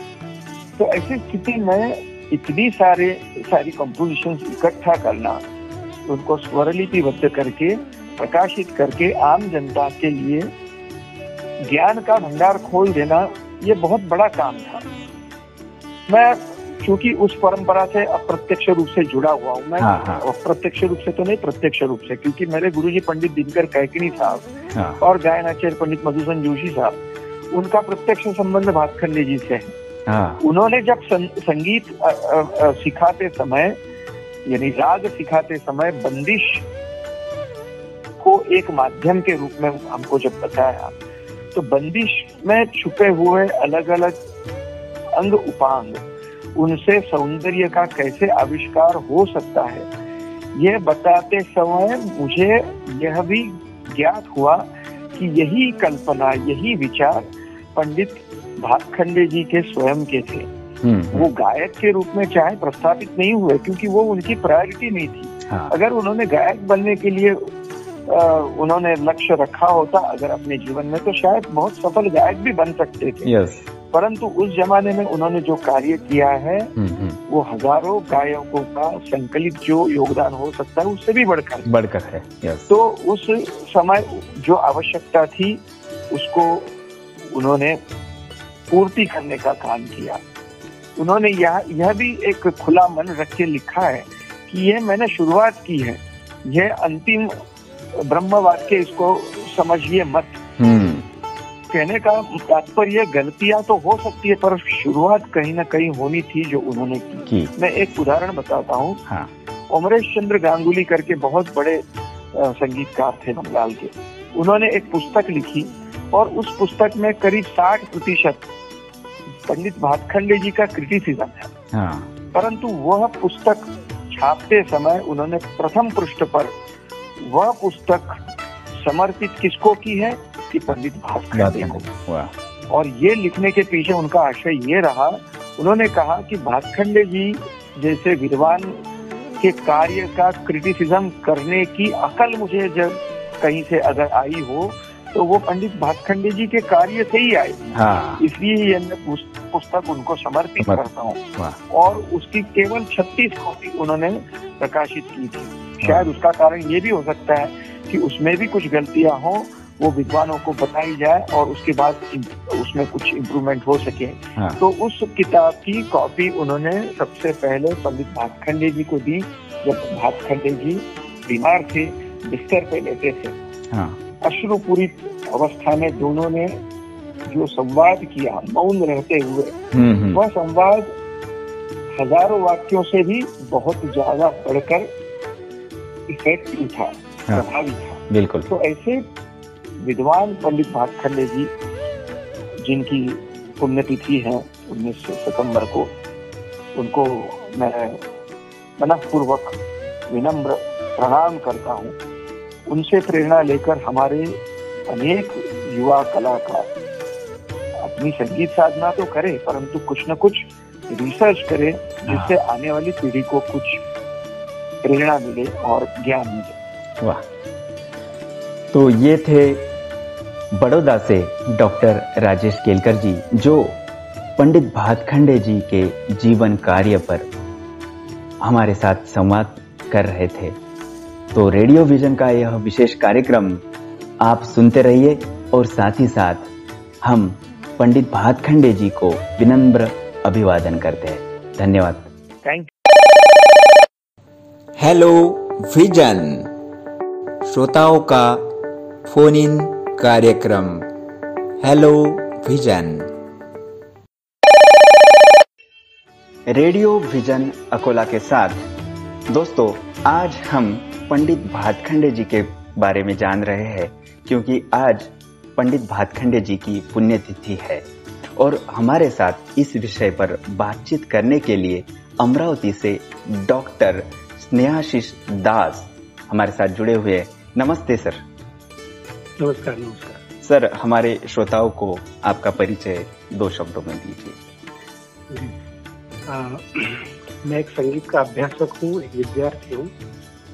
तो ऐसी स्थिति में इतनी सारे सारी कंपोजिशन इकट्ठा करना उनको स्वरलिपिबद्ध करके प्रकाशित करके आम जनता के लिए ज्ञान का भंडार खोल देना ये बहुत बड़ा काम था। मैं क्योंकि उस परंपरा से अप्रत्यक्ष रूप से जुड़ा हुआ हूँ मैं हाँ, हाँ। अप्रत्यक्ष रूप से तो नहीं प्रत्यक्ष रूप से क्योंकि मेरे गुरुजी पंडित दिनकर कैकनी साहब हाँ। और गायनाचार्य पंडित मधुसन जोशी साहब उनका प्रत्यक्ष संबंध भातखंडे जी से है। हाँ। उन्होंने जब सं, संगीत सिखाते समय यानी राग सिखाते समय बंदिश को एक माध्यम के रूप में हमको जब बताया तो बंदिश में छुपे हुए अलग अलग अंग उपांग उनसे सौंदर्य का कैसे आविष्कार हो सकता है यह बताते समय मुझे यह भी ज्ञात हुआ कि यही कल्पना यही विचार पंडित भातखंडे जी के स्वयं के थे। हम्म वो गायक के रूप में चाहे प्रस्थापित नहीं हुए क्योंकि वो उनकी प्रायोरिटी नहीं थी। हाँ। अगर उन्होंने गायक बनने के लिए अ, उन्होंने लक्ष्य रखा होता अगर अपने जीवन में तो शायद बहुत सफल गायक भी बन सकते थे। यस परंतु उस जमाने में उन्होंने जो कार्य किया है हम्म हम्म। वो हज़ारों गायकों का संकलित जो योगदान हो सकता है उससे भी बढ़कर। बढ़कर है तो उस समय जो आवश्यकता थी उसको उन्होंने पूर्ति करने का काम किया। उन्होंने यह यह भी एक खुला मन रख के लिखा है कि यह मैंने शुरुआत की है। यह अंतिम ब्रह्म वाक्य इसको समझिए मत। हम्म। कहने का तात्पर्य गलतियाँ तो हो सकती है पर शुरुआत कहीं ना कहीं होनी थी जो उन्होंने की। की। मैं एक उदाहरण बताता हूँ। हाँ। अमरेश चंद्र गांगुली करके बहुत बड़े संगीतकार थे बंगाल के। उन्होंने एक पुस्तक लिखी और उस पुस्तक में करीब 60 प्रतिशत पंडित भातखंडे जी का क्रिटिसिज्म है। हाँ। परंतु वह पुस्तक छापते समय उन्होंने प्रथम पृष्ठ पर वह पुस्तक समर्पित किसको की है? कि पंडित भातखंडे को। और ये लिखने के पीछे उनका आशय ये रहा उन्होंने कहा कि भातखंडे जी जैसे विद्वान के कार्य का क्रिटिसिज्म करने की अकल मुझे जब कहीं से अगर आई हो तो वो पंडित भातखंडे जी के कार्य से ही आए। हाँ। इसलिए ये मैं पुस्तक उनको समर्पित। करता हूँ। और उसकी केवल 36 कॉपी उन्होंने प्रकाशित की थी। शायद उसका कारण ये भी हो सकता है कि उसमें भी कुछ गलतियाँ हों वो विद्वानों को बताई जाए और उसके बाद उसमें कुछ इम्प्रूवमेंट हो सके। हाँ। तो उस किताब की कॉपी उन्होंने सबसे पहले पंडित भातखंडे जी को दी जब भातखंडे जी बीमार थे बिस्तर पे लेते थे। हाँ। अश्रुपूरी अवस्था में दोनों ने जो संवाद किया मौन रहते हुए हम्म हम्म। वह संवाद हज़ारों वाक्यों से भी बहुत ज़्यादा बढ़कर इफ़ेक्टिव था हाँ। प्रभावी था। बिल्कुल। तो ऐसे विद्वान पंडित भातखंडे जी जिनकी पुण्यतिथि है उन्नीस सितंबर को उनको मैं मनपूर्वक विनम्र प्रणाम करता हूँ। उनसे प्रेरणा लेकर हमारे अनेक युवा कलाकार अपनी संगीत साधना तो करें परंतु कुछ न कुछ रिसर्च करें जिससे आने वाली पीढ़ी को कुछ प्रेरणा मिले और ज्ञान मिले। वाह। तो ये थे बड़ौदा से डॉक्टर राजेश केलकर जी जो पंडित भातखंडे जी के जीवन कार्य पर हमारे साथ संवाद कर रहे थे। तो रेडियो विजन का यह विशेष कार्यक्रम आप सुनते रहिए और साथ ही साथ हम पंडित भातखंडे जी को विनम्र अभिवादन करते हैं। धन्यवाद। थैंक हेलो विजन श्रोताओं का फ़ोन इन कार्यक्रम। Hello vision radio vision Akola के साथ। दोस्तों आज हम पंडित भातखंडे जी के बारे में जान रहे हैं क्योंकि आज पंडित भातखंडे जी की पुण्यतिथि है। और हमारे साथ इस विषय पर बातचीत करने के लिए अमरावती से डॉक्टर स्नेहाशीष दास हमारे साथ जुड़े हुए हैं। नमस्ते सर। नमस्कार नमस्कार। सर हमारे श्रोताओं को आपका परिचय दो शब्दों में दीजिए। मैं एक संगीत का अभ्यासक हूँ एक विद्यार्थी हूँ।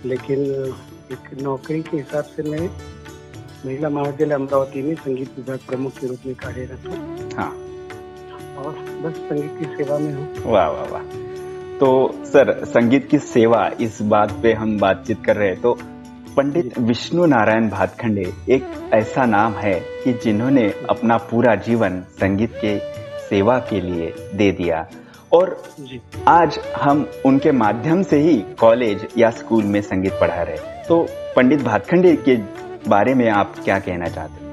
लेकिन एक नौकरी के हिसाब से मैं महिला महाविद्यालय अमरावती में संगीत विभाग प्रमुख के रूप में कार्यरत हूँ। हाँ। और बस संगीत की सेवा में हूँ। वाह वाह वाह। तो सर संगीत की सेवा इस बात पे हम बातचीत कर रहे हैं। तो पंडित विष्णु नारायण भातखंडे एक ऐसा नाम है कि जिन्होंने अपना पूरा जीवन संगीत के सेवा के लिए दे दिया। और जी आज हम उनके माध्यम से ही कॉलेज या स्कूल में संगीत पढ़ा रहे तो पंडित भातखंडे के बारे में आप क्या कहना चाहते हैं?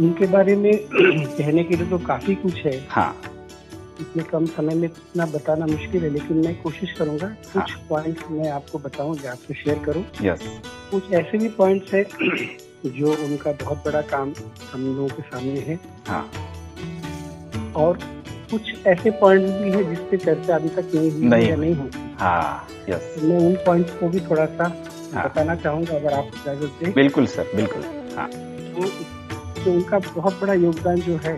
उनके बारे में कहने के लिए तो काफ़ी कुछ है। हाँ। इतने कम समय में इतना बताना मुश्किल है लेकिन मैं कोशिश करूँगा कुछ पॉइंट्स मैं आपको बताऊँ जो आपसे शेयर करूँ। यस कुछ ऐसे भी पॉइंट्स है जो उनका बहुत बड़ा काम हम लोगों के सामने है। हाँ। और कुछ ऐसे पॉइंट भी है जिसपे चर्चा अभी तक नहीं हुई नहीं या नहीं हुई। हाँ यस मैं उन पॉइंट्स को भी थोड़ा सा हाँ। बताना चाहूँगा अगर आप इजाज़त दें। बिल्कुल सर बिल्कुल हाँ। तो, तो उनका बहुत बड़ा योगदान जो है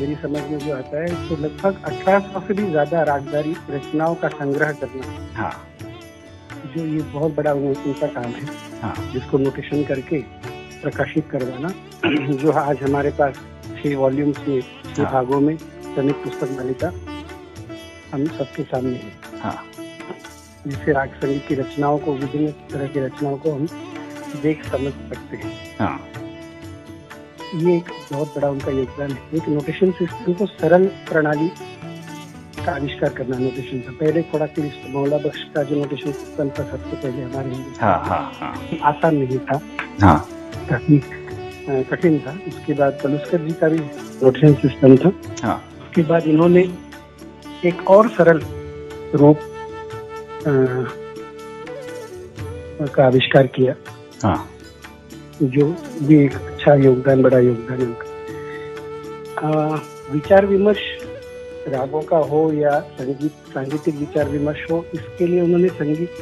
मेरी समझ में जो आता है तो लगभग अठारह सौ से भी ज़्यादा रागदारी रचनाओं का संग्रह करना। हाँ। जो ये बहुत बड़ा उन- उनका काम है। हाँ। जिसको नोटेशन करके प्रकाशित करवाना। जो आज हमारे पास छह वॉल्यूम्स में छह हाँ। भागों में समित पुस्तक मालिका हम सबके सामने है। हाँ। जिससे राग संगीत की रचनाओं को विभिन्न तरह की रचनाओं को हम देख समझ सकते हैं। हाँ। ये एक बहुत बड़ा उनका योगदान है। एक नोटेशन सिस्टम को सरल प्रणाली का आविष्कार करना नोटेशन का पहले थोड़ा सी मौला बख्श का जो नोटेशन सिस्टम था सबसे पहले हमारे हाँ हाँ हाँ। आसान नहीं था। हाँ। कठिन था। उसके बाद पलुस्कर जी का भी नोटेशन सिस्टम था। हाँ। उसके बाद इन्होंने एक और सरल रूप अ, का आविष्कार किया। हाँ। जो भी एक अच्छा योगदान बड़ा योगदान है उनका। विचार विमर्श रागों का हो या संगीत सांगीतिक विचार विमर्श हो इसके लिए उन्होंने संगीत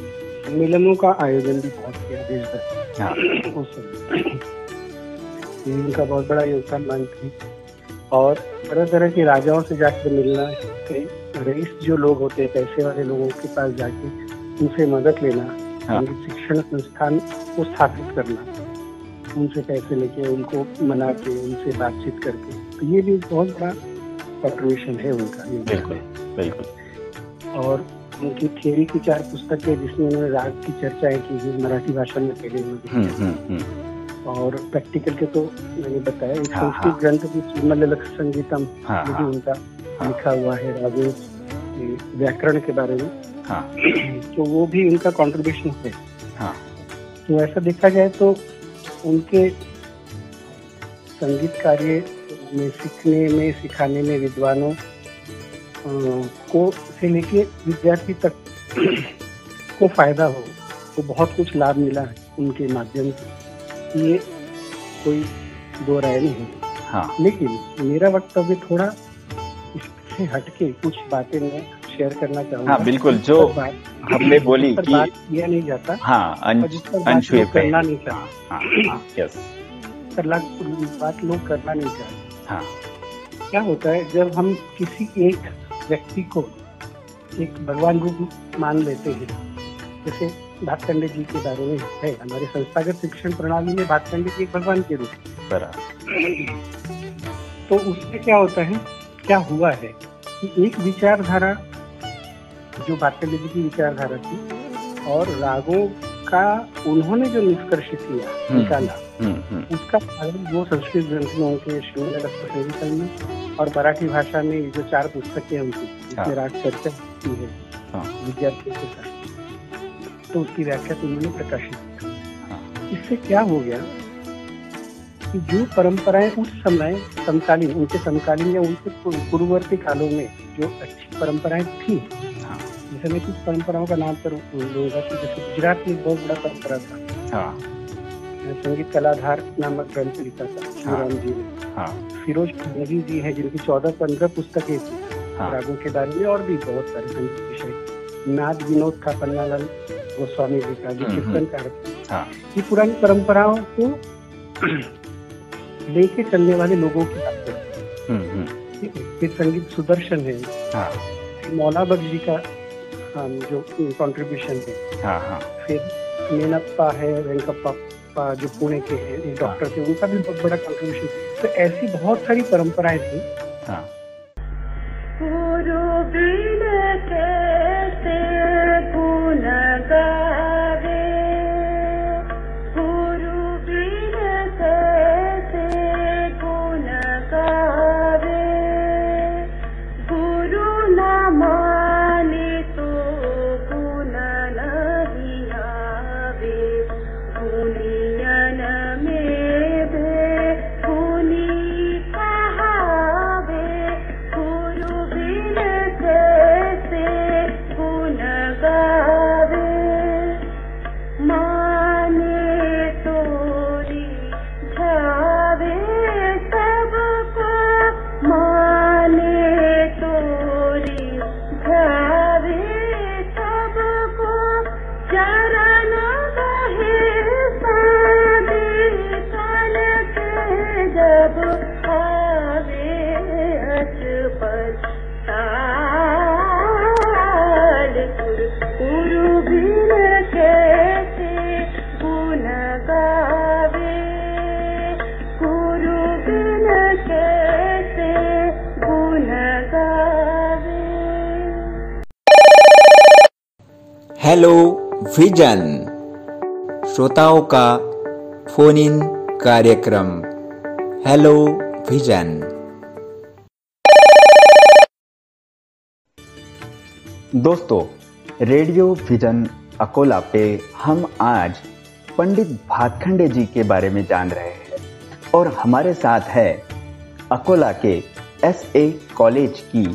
सम्मेलनों का आयोजन भी बहुत किया देश भर हाँ। उस समय। बहुत बड़ा योगदान मानती हूँ। और तरह तरह के राजाओं से जाकर मिलना रईस जो लोग होते हैं पैसे वाले लोगों के पास जाके उनसे मदद लेना हाँ। शिक्षण संस्थान को स्थापित करना उनसे पैसे लेके उनको मना के उनसे बातचीत करके। तो ये भी बहुत बड़ा कॉन्ट्रीब्यूशन है उनका। बिल्कुल बिल्कुल। और उनकी थियरी की चार पुस्तकें जिसमें उन्होंने राग की चर्चाएँ की मराठी भाषा में पहले और प्रैक्टिकल के तो मैंने बताया एक हाँ, संस्कृत हाँ। ग्रंथ की श्रीमल संगीतम हाँ, भी। उनका। लिखा हुआ है के व्याकरण के बारे में हाँ तो वो भी उनका कंट्रीब्यूशन है हाँ तो ऐसा देखा जाए तो उनके संगीत कार्य में सीखने में सिखाने में विद्वानों को से लेके विद्यार्थी तक को फ़ायदा हो तो बहुत कुछ लाभ मिला है उनके माध्यम से ये कोई दो राय नहीं है। हाँ। लेकिन मेरा वक्तव्य थोड़ा इससे हटके कुछ बातें मैं शेयर करना चाहूँगा। हाँ बिल्कुल जो हमने बोली कि बात किया नहीं जाता। हाँ अंश करना नहीं हाँ चाहते हाँ यस बात लोग करना नहीं चाहते। हाँ। क्या होता है जब हम किसी एक व्यक्ति को एक भगवान रूप मान लेते हैं जैसे भातखंडे जी के बारे में है हमारे संस्थागत शिक्षण प्रणाली में भातखंडे जी एक भगवान के रूप तो उसमें क्या होता है क्या हुआ है कि एक विचारधारा जो भातखंडे जी की विचारधारा थी और रागों का उन्होंने जो निष्कर्ष किया हम्म। निकाला हम्म हम्म उसका कारण वो संस्कृत ग्रंथों के श्रीमद संगीतम में और मराठी भाषा में जो चार पुस्तकें उनकी जिसमें हाँ। राग चर्चा की है हाँ। विद्यार्थियों के साथ तो उसकी व्याख्या तो उन्होंने प्रकाशित की। हाँ। इससे क्या हो गया कि जो परंपराएँ उस समय समकालीन उनके समकालीन या उनके पूर्ववर्ती कालों में जो अच्छी परंपराएँ थी हाँ। जैसे मैं कुछ परंपराओं का नाम पर लूँगा कि जैसे गुजरात में बहुत बड़ा परंपरा था। हाँ। संगीत कलाधार नामक ग्रंथ लिखा था शिवराम जी ने। हाँ। फिरोज खानगी जी है जिनकी चौदह पंद्रह पुस्तकें थी। हाँ। रागों के बारे में और भी बहुत सारे संगीत विषय। नाद विनोद था पन्नालाल गोस्वामी जी का जो हम्म, कीर्तनकार थे हाँ। ये पुरानी परंपराओं को लेके चलने वाले लोगों की बात है। हम्म हम्म। फिर संगीत सुदर्शन है। हाँ। मौला बख्श जी का जो कंट्रीब्यूशन है। हाँ हाँ। फिर मेनप्पा है वेंकप्पा जो पुणे के हैं डॉक्टर थे उनका भी बहुत बड़ा कंट्रीब्यूशन तो ऐसी बहुत सारी परंपराएँ थी। हेलो विजन श्रोताओं का फ़ोन इन कार्यक्रम। हेलो विजन दोस्तों रेडियो विजन अकोला पे हम आज पंडित भातखंडे जी के बारे में जान रहे हैं और हमारे साथ है अकोला के एस ए कॉलेज की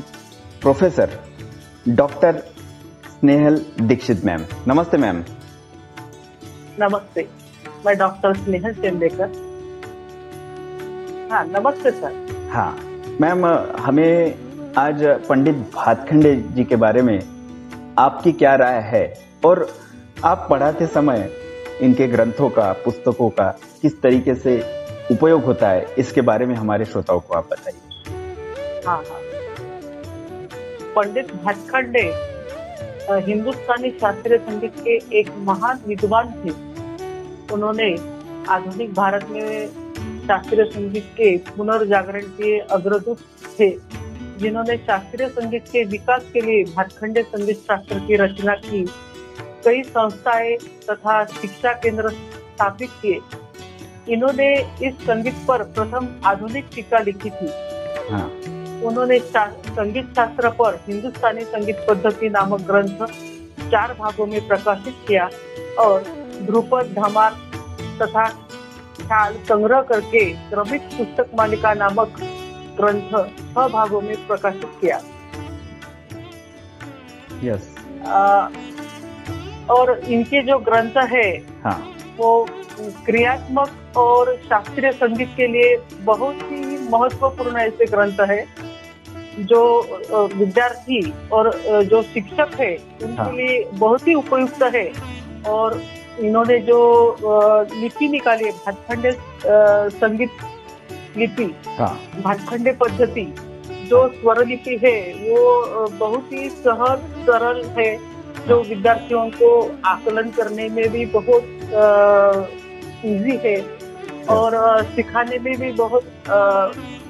professor doctor Snehal Dixit ma'am. नमस्ते मैम। नमस्ते मैं डॉक्टर स्नेहल चंदेकर हाँ नमस्ते सर। हाँ मैम हमें आज पंडित भातखंडे जी के बारे में आपकी क्या राय है? और आप पढ़ाते समय इनके ग्रंथों का पुस्तकों का किस तरीके से उपयोग होता है इसके बारे में हमारे श्रोताओं को आप बताइए। हाँ हाँ। पंडित भातखंडे हिंदुस्तानी शास्त्रीय संगीत के एक महान विद्वान थे। उन्होंने आधुनिक भारत में शास्त्रीय संगीत के पुनर्जागरण के अग्रदूत थे, जिन्होंने शास्त्रीय संगीत के विकास के लिए भारखंड संगीत शास्त्र की रचना की, कई संस्थाएँ तथा शिक्षा केंद्र स्थापित किए। इन्होंने इस संगीत पर प्रथम आधुनिक टीका लिखी थी। हाँ। उन्होंने संगीत शास्त्र पर हिंदुस्तानी संगीत पद्धति नामक ग्रंथ चार भागों में प्रकाशित किया और ध्रुपद धमार तथा ख्याल संग्रह करके क्रमिक पुस्तक मालिका नामक ग्रंथ छह भागों में प्रकाशित किया। यस आ, और इनके जो ग्रंथ है हाँ। वो क्रियात्मक और शास्त्रीय संगीत के लिए बहुत ही महत्वपूर्ण ऐसे ग्रंथ है। जो विद्यार्थी और जो शिक्षक है उनके हाँ। लिए बहुत ही उपयुक्त है। और इन्होंने जो लिपि निकाली है भातखंडे संगीत लिपि हाँ। भातखंडे पद्धति जो स्वर लिपि है वो बहुत ही सहज सरल है जो विद्यार्थियों को आकलन करने में भी बहुत इजी है। और सिखाने में भी बहुत अ,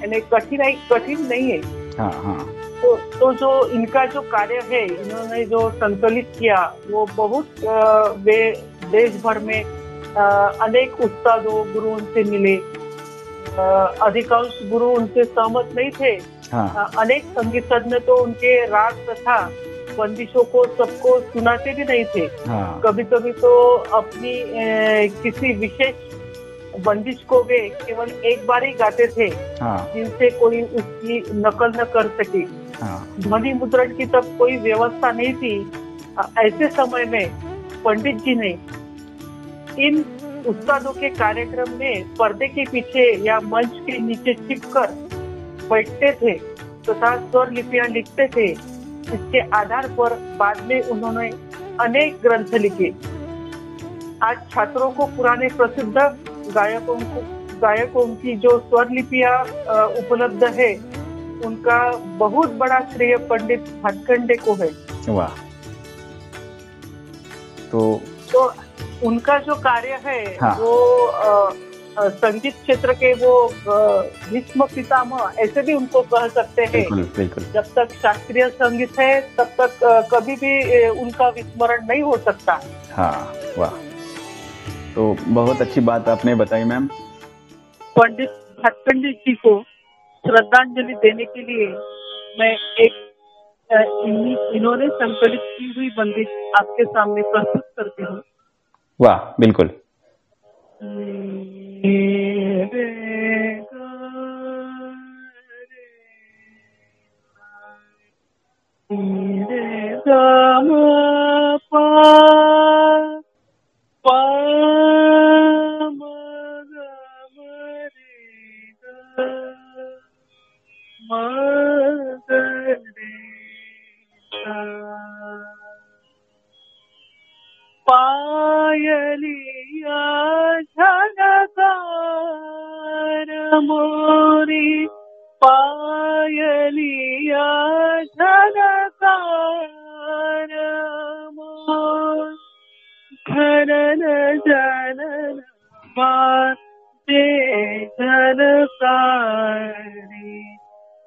यानी कठिनाई कठिन नहीं है। हाँ हाँ। तो, तो जो इनका जो कार्य है इन्होंने जो संकलित किया वो बहुत वे देश भर में अनेक उस्तादों गुरुओं से मिले। अधिकांश गुरु उनसे सहमत नहीं थे। हाँ। अनेक संगीतज्ञ तो उनके राग तथा बंदिशों को सबको सुनाते भी नहीं थे। हाँ। कभी कभी तो अपनी अ, किसी विशेष बंदिश को वे केवल एक बार ही गाते थे हाँ। जिनसे कोई उसकी नकल न कर सके। ध्वनि हाँ। मुद्रण की तब कोई व्यवस्था नहीं थी। ऐसे समय में पंडित जी ने इन उस्तादों के कार्यक्रम में पर्दे के पीछे या मंच के नीचे छिपकर बैठते थे तथा तो स्वर लिपियाँ लिखते थे। इसके आधार पर बाद में उन्होंने अनेक ग्रंथ लिखे। आज छात्रों को पुराने प्रसिद्ध गायकों को गायकों की जो स्वर लिपियाँ उपलब्ध है उनका बहुत बड़ा श्रेय पंडित भातखंडे को है। वाह। तो तो उनका जो कार्य है हाँ। वो संगीत क्षेत्र के वो भीष्म पितामह ऐसे भी उनको कह सकते हैं। जब तक शास्त्रीय संगीत है तब तक कभी भी उनका विस्मरण नहीं हो सकता। हाँ वाह। तो बहुत अच्छी बात आपने बताई मैम। पंडित भातखंडे जी को श्रद्धांजलि देने के लिए मैं एक इन्होंने संकलित की हुई बंदिश आपके सामने प्रस्तुत करती हूँ। वाह बिल्कुल। रे ग रे सा। पायलिया झनकार मोरी पायलिया घनन जनन माते झनकारी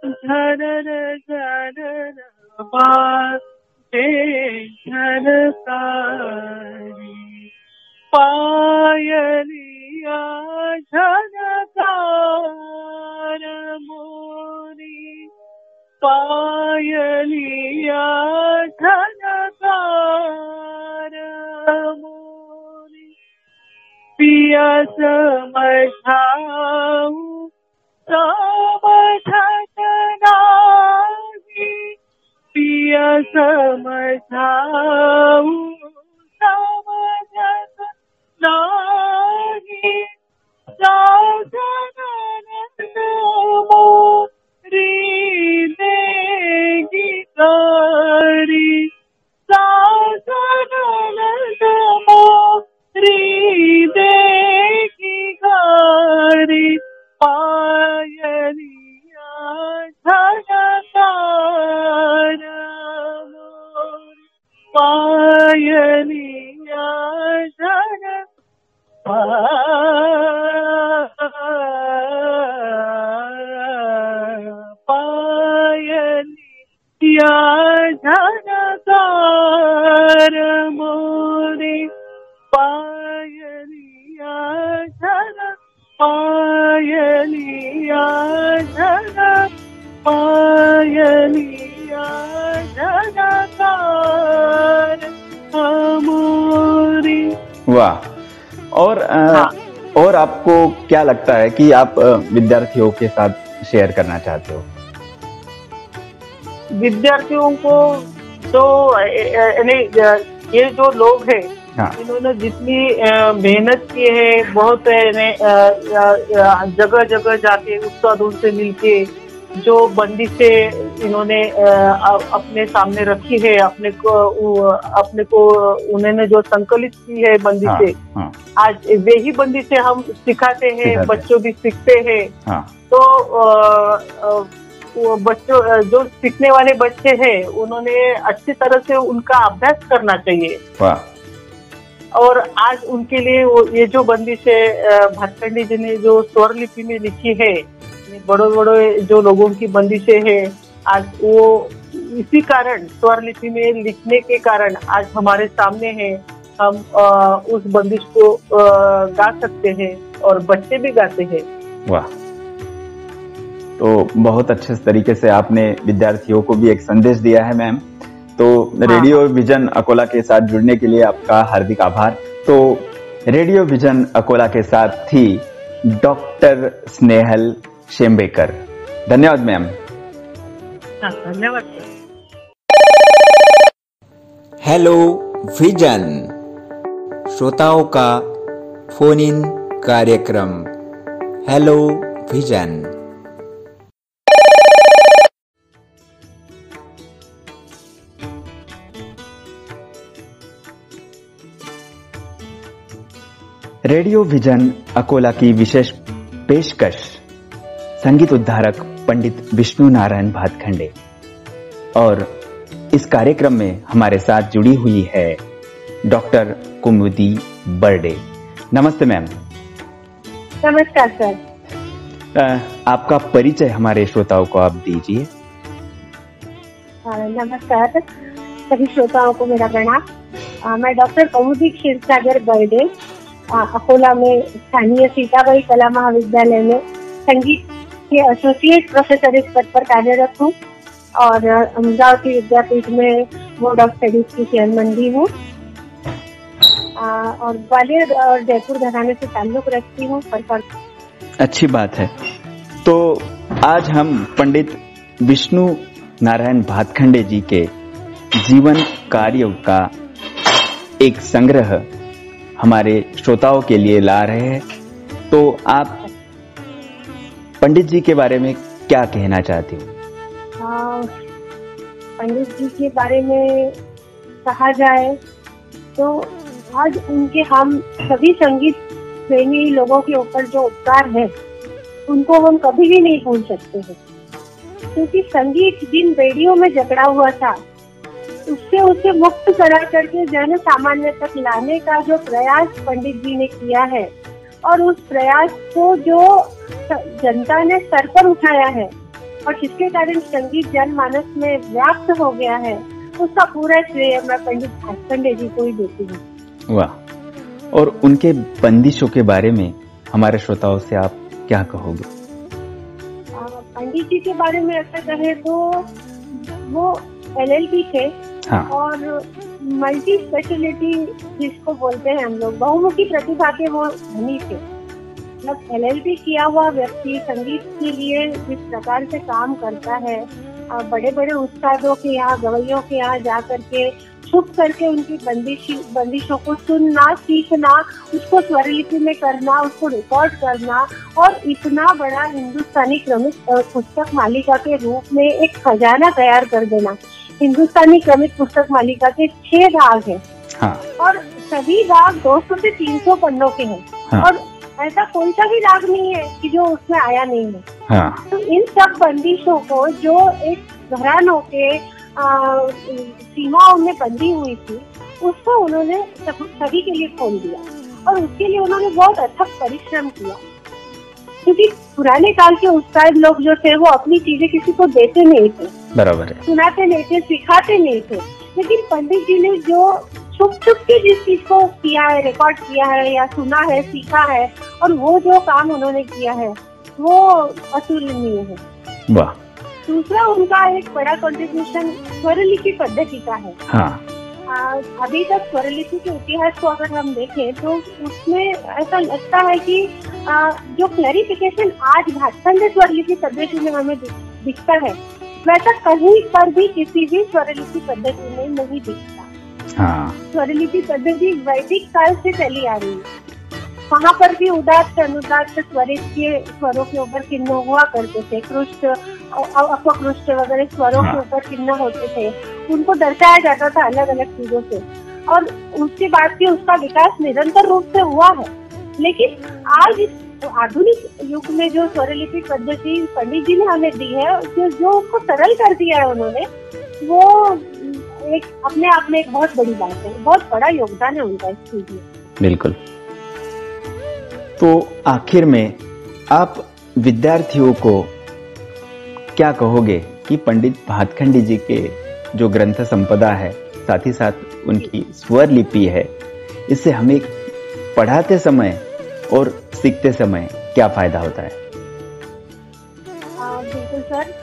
झनन जनन माते झनकारी पायलिया झनकार मोरी पायलिया झनकार sơ mời thắng. Sơ mời thắng thế đá vì bia sơ mời क्या लगता है कि आप विद्यार्थियों के साथ शेयर करना चाहते हो? विद्यार्थियों को तो ये जो लोग हैं हाँ। इन्होंने जितनी मेहनत की है बहुत है, जगह जगह जाके उस्तादों से मिलके जो बंदिशें इन्होंने अपने सामने रखी है अपने को अपने को उन्होंने जो संकलित की है हाँ बंदिशें हाँ। आज वे ही बंदिशें हम सिखाते हैं बच्चों भी सीखते हैं। हाँ। तो बच्चों जो सीखने वाले बच्चे हैं उन्होंने अच्छी तरह से उनका अभ्यास करना चाहिए। और आज उनके लिए वो ये जो बंदिश है भातखंडी जी ने जो स्वर लिपि में लिखी है बड़े बड़े जो लोगों की बंदिशें हैं आज वो इसी कारण स्वर लिपि में लिखने के कारण आज हमारे सामने है। हम उस बंदिश को गा सकते हैं और बच्चे भी गाते हैं। वाह। तो बहुत अच्छे तरीके से आपने विद्यार्थियों को भी एक संदेश दिया है मैम। तो रेडियो विजन अकोला के साथ जुड़ने के लिए आपका हार्दिक आभार। तो रेडियो विजन अकोला के साथ थी डॉक्टर स्नेहल शेम्बेकर धन्यवाद मैम। हाँ, धन्यवाद। Hello vision. श्रोताओं का फ़ोन इन कार्यक्रम। Hello, vision. Radio vision Akola की विशेष पेशकश। संगीत उद्धारक पंडित विष्णु नारायण भातखंडे। और इस कार्यक्रम में हमारे साथ जुड़ी हुई है डॉक्टर कुमुदी बर्डे। नमस्ते मैम। नमस्कार सर। आपका परिचय हमारे श्रोताओं को आप दीजिए। नमस्कार। सभी श्रोताओं को मेरा प्रणाम। मैं डॉक्टर कौमुदी क्षीरसागर बर्डे अकोला में स्थानीय सीताबाई कला महाविद्यालय में संगीत के एसोसिएट प्रोफेसर इस पद पर कार्यरत हूँ और अ, अमरावती विद्यापीठ में बोर्ड ऑफ़ स्टडीज़ की चेयरमैन भी हूँ। और ग्वालियर और जयपुर घराने से ताल्लुक रखती हूँ अच्छी बात है। तो आज हम पंडित विष्णु नारायण भातखंडे जी के जीवन कार्यों का एक संग्रह हमारे श्रोताओं के लिए ला रहे हैं। तो आप पंडित जी के बारे में क्या कहना चाहती हूँ? पंडित जी के बारे में कहा जाए तो आज उनके हम सभी संगीत प्रेमी लोगों के ऊपर जो उपकार है, उनको हम कभी भी नहीं भूल सकते हैं। क्योंकि संगीत जिन रेडियो में जकड़ा हुआ था, उससे उसे मुक्त करा करके जन सामान्य तक लाने का जो प्रयास पंडित जी ने किया है, और उस प्रयास को जो जनता ने सर पर उठाया है, और जिसके कारण संगीत जनमानस में व्याप्त हो गया है, उसका पूरा श्रेय मैं पंडित भास्कंडे जी को ही देती हूँ। वाह और उनके बंदिशों के बारे में हमारे श्रोताओं से आप क्या कहोगे? पंडित जी के बारे में ऐसा कहे तो वो एलएलबी थे। हाँ। और मल्टी स्पेशलिटी जिसको बोलते हैं हम लोग बहुमुखी प्रतिभा के वो धनी थे। मतलब एलएलबी किया हुआ व्यक्ति संगीत के लिए जिस प्रकार से काम करता है बड़े बड़े उस्तादों के यहाँ गवैयों के यहाँ जा करके छुप करके उनकी बंदिश बंदिशों को सुनना सीखना उसको स्वरलिपि में करना उसको रिकॉर्ड करना और इतना बड़ा हिंदुस्तानी क्रमिक पुस्तक मालिका के रूप में एक खजाना तैयार कर देना। हिंदुस्तानी क्रमिक पुस्तक मालिका के छह भाग है। हाँ। और सभी राग 200 से 300 पन्नों के हैं। हाँ। और ऐसा कोई सा भी राग नहीं है कि जो उसमें आया नहीं है। हाँ। तो इन सब बंदिशों को जो एक घरानों के आ, सीमाओं में बंधी हुई थी उसको उन्होंने सभी के लिए खोल दिया और उसके लिए उन्होंने बहुत अथक परिश्रम किया। क्योंकि पुराने काल के उस्ताद लोग जो थे वो अपनी चीज़ें किसी को देते नहीं थे। बराबर है। सुनाते नहीं थे सिखाते नहीं थे। लेकिन पंडित जी ने जो छुप छुप के जिस चीज़ को किया है रिकॉर्ड किया है या सुना है सीखा है और वो जो काम उन्होंने किया है वो अतुलनीय है। वाह। दूसरा उनका एक बड़ा कंट्रीब्यूशन स्वरलिपि पद्धति का है. हाँ आ, अभी तक स्वरलिपि के इतिहास को अगर हम देखें तो उसमें ऐसा लगता है कि आ, जो क्लैरिफिकेशन आज भाषण स्वरलिपि पद्धति में हमें दिखता है वैसा कहीं पर भी किसी भी स्वरलिपि पद्धति में नहीं दिखता. हाँ. स्वरलिपि पद्धति वैदिक काल से चली आ रही है. वहाँ पर भी उदात्त अनुदात्त स्वरित के स्वरों के ऊपर चिन्ह हुआ करते थे। कृष्ट अपकृष्ट वगैरह स्वरों के हाँ। ऊपर चिन्ह होते थे। उनको दर्शाया जाता था अलग अलग चीज़ों से। और उसके बाद भी उसका विकास निरंतर रूप से हुआ है। लेकिन आज इस आधुनिक युग में जो स्वरलिपि पद्धति पंडित जी ने हमें दी है जो जो उसको सरल कर दिया है उन्होंने वो एक अपने आप में एक बहुत बड़ी बात है। बहुत बड़ा योगदान है उनका इस चीज़ में। बिल्कुल। तो आखिर में आप विद्यार्थियों को क्या कहोगे कि पंडित भातखंडी जी के जो ग्रंथ संपदा है, साथ ही साथ उनकी स्वर लिपि है इससे हमें पढ़ाते समय और सीखते समय क्या फ़ायदा होता है? बिल्कुल सर।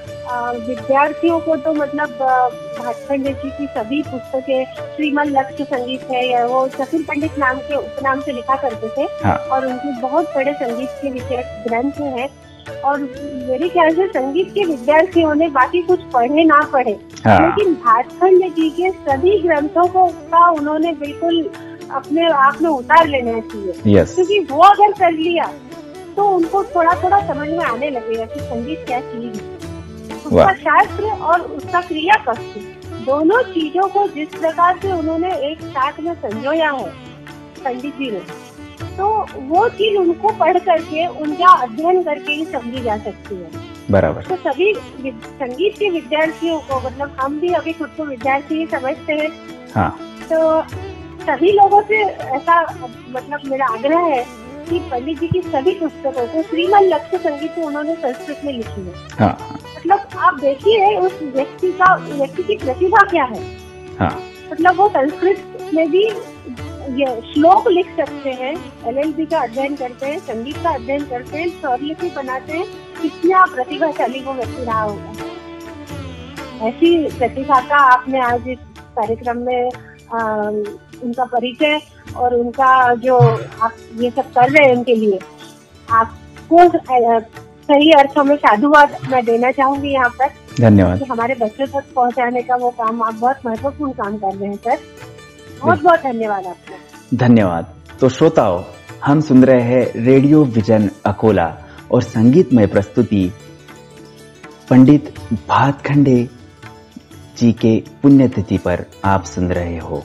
विद्यार्थियों को तो मतलब आ, जी की सभी पुस्तकें श्रीमन लक्ष्य संगीत है या वो चतुर पंडित नाम के उपनाम से लिखा करते थे। हाँ। और उनके बहुत बड़े संगीत के विषय ग्रंथ हैं। और मेरे ख्याल से संगीत के विद्यार्थियों ने बाकी कुछ पढ़े ना पढ़े। हाँ। लेकिन भाटखंड जी के सभी ग्रंथों को का उन्होंने बिल्कुल अपने आप में उतार लेना चाहिए। क्योंकि वो अगर कर लिया तो उनको थोड़ा थोड़ा समझ में आने लगेगा कि संगीत क्या चीज़ है। उसका शास्त्र और उसका क्रिया कष्ट दोनों चीज़ों को जिस प्रकार से उन्होंने एक साथ में संजोया है पंडित जी ने तो वो चीज़ उनको पढ़ करके उनका अध्ययन करके ही समझी जा सकती है। बराबर। तो सभी संगीत के विद्यार्थियों को मतलब हम भी अभी खुद को विद्यार्थी ही समझते हैं। हाँ। तो सभी लोगों से ऐसा मतलब मेरा आग्रह है कि पंडित जी की सभी पुस्तकों को श्रीमन लक्ष्य संगीत उन्होंने संस्कृत में लिखी है। हाँ। मतलब आप देखिए उस व्यक्ति का व्यक्ति की प्रतिभा क्या है? हाँ। मतलब वो संस्कृत में भी ये श्लोक लिख सकते हैं एलएलबी का अध्ययन करते हैं संगीत का अध्ययन करते हैं स्वरलिपि बनाते हैं कितना प्रतिभाशाली वो व्यक्ति रहा होगा। ऐसी प्रतिभा का आपने आज इस कार्यक्रम में आ, उनका परिचय और उनका जो आप ये सब कर रहे हैं उनके लिए आपको सही अर्थों में साधुवाद मैं देना चाहूँगी यहाँ पर धन्यवाद। हमारे बच्चों तक पहुँचाने का वो काम आप बहुत महत्वपूर्ण काम कर रहे हैं सर। बहुत बहुत धन्यवाद आपका। धन्यवाद। तो श्रोताओं हम सुन रहे हैं रेडियो विजन अकोला और संगीतमय प्रस्तुति पंडित भातखंडे जी के पुण्यतिथि पर आप सुन रहे हो।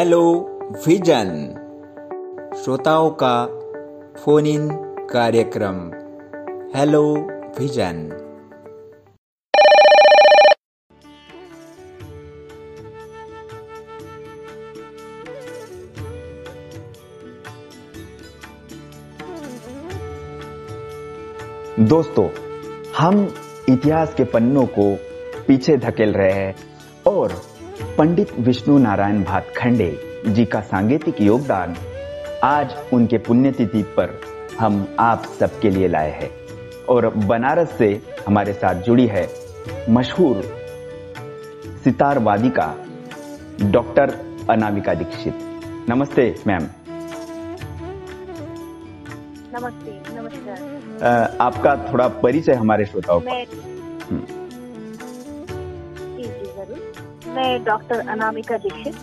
हेलो विजन श्रोताओं का फ़ोन इन कार्यक्रम। हेलो विजन दोस्तों, हम इतिहास के पन्नों को पीछे धकेल रहे हैं। पंडित विष्णु नारायण भातखंडे जी का सांगीतिक योगदान आज उनके पुण्यतिथि पर हम आप सबके लिए लाए हैं और बनारस से हमारे साथ जुड़ी है मशहूर सितार वादिका डॉक्टर अनामिका दीक्षित। नमस्ते मैम। नमस्ते नमस्कार। आपका थोड़ा परिचय हमारे श्रोताओं को। मैं doctor Anamika Dixit,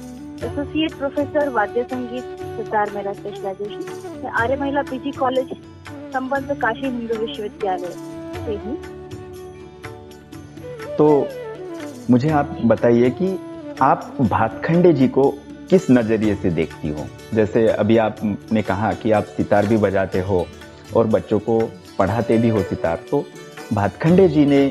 associate professor वाद्य संगीत सितार मेरा स्पेशलाइजेशन मैं आर्य महिला पीजी कॉलेज, संबंध काशी हिंदू विश्वविद्यालय से हूँ। तो मुझे आप बताइए कि आप भातखंडे जी को किस नज़रिए से देखती हो? जैसे अभी आपने कहा कि आप सितार भी बजाते हो और बच्चों को पढ़ाते भी हो सितार तो भातखंडे जी ने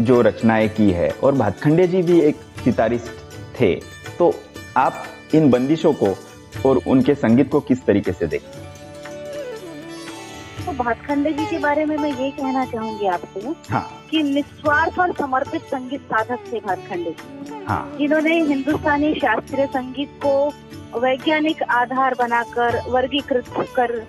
जो रचनाएँ की है, और भातखंडे जी भी एक सितारिस्ट थे। तो आप इन बंदिशों को और उनके संगीत को किस तरीके से देखते? तो भातखंडे जी के बारे में मैं ये कहना चाहूँगी आपसे हाँ। कि निस्वार्थ और समर्पित संगीत साधक थे भातखंडे जी। हाँ। जिन्होंने हिंदुस्तानी शास्त्रीय संगीत को वैज्ञानिक आधार बनाकर वर्गीकृत कर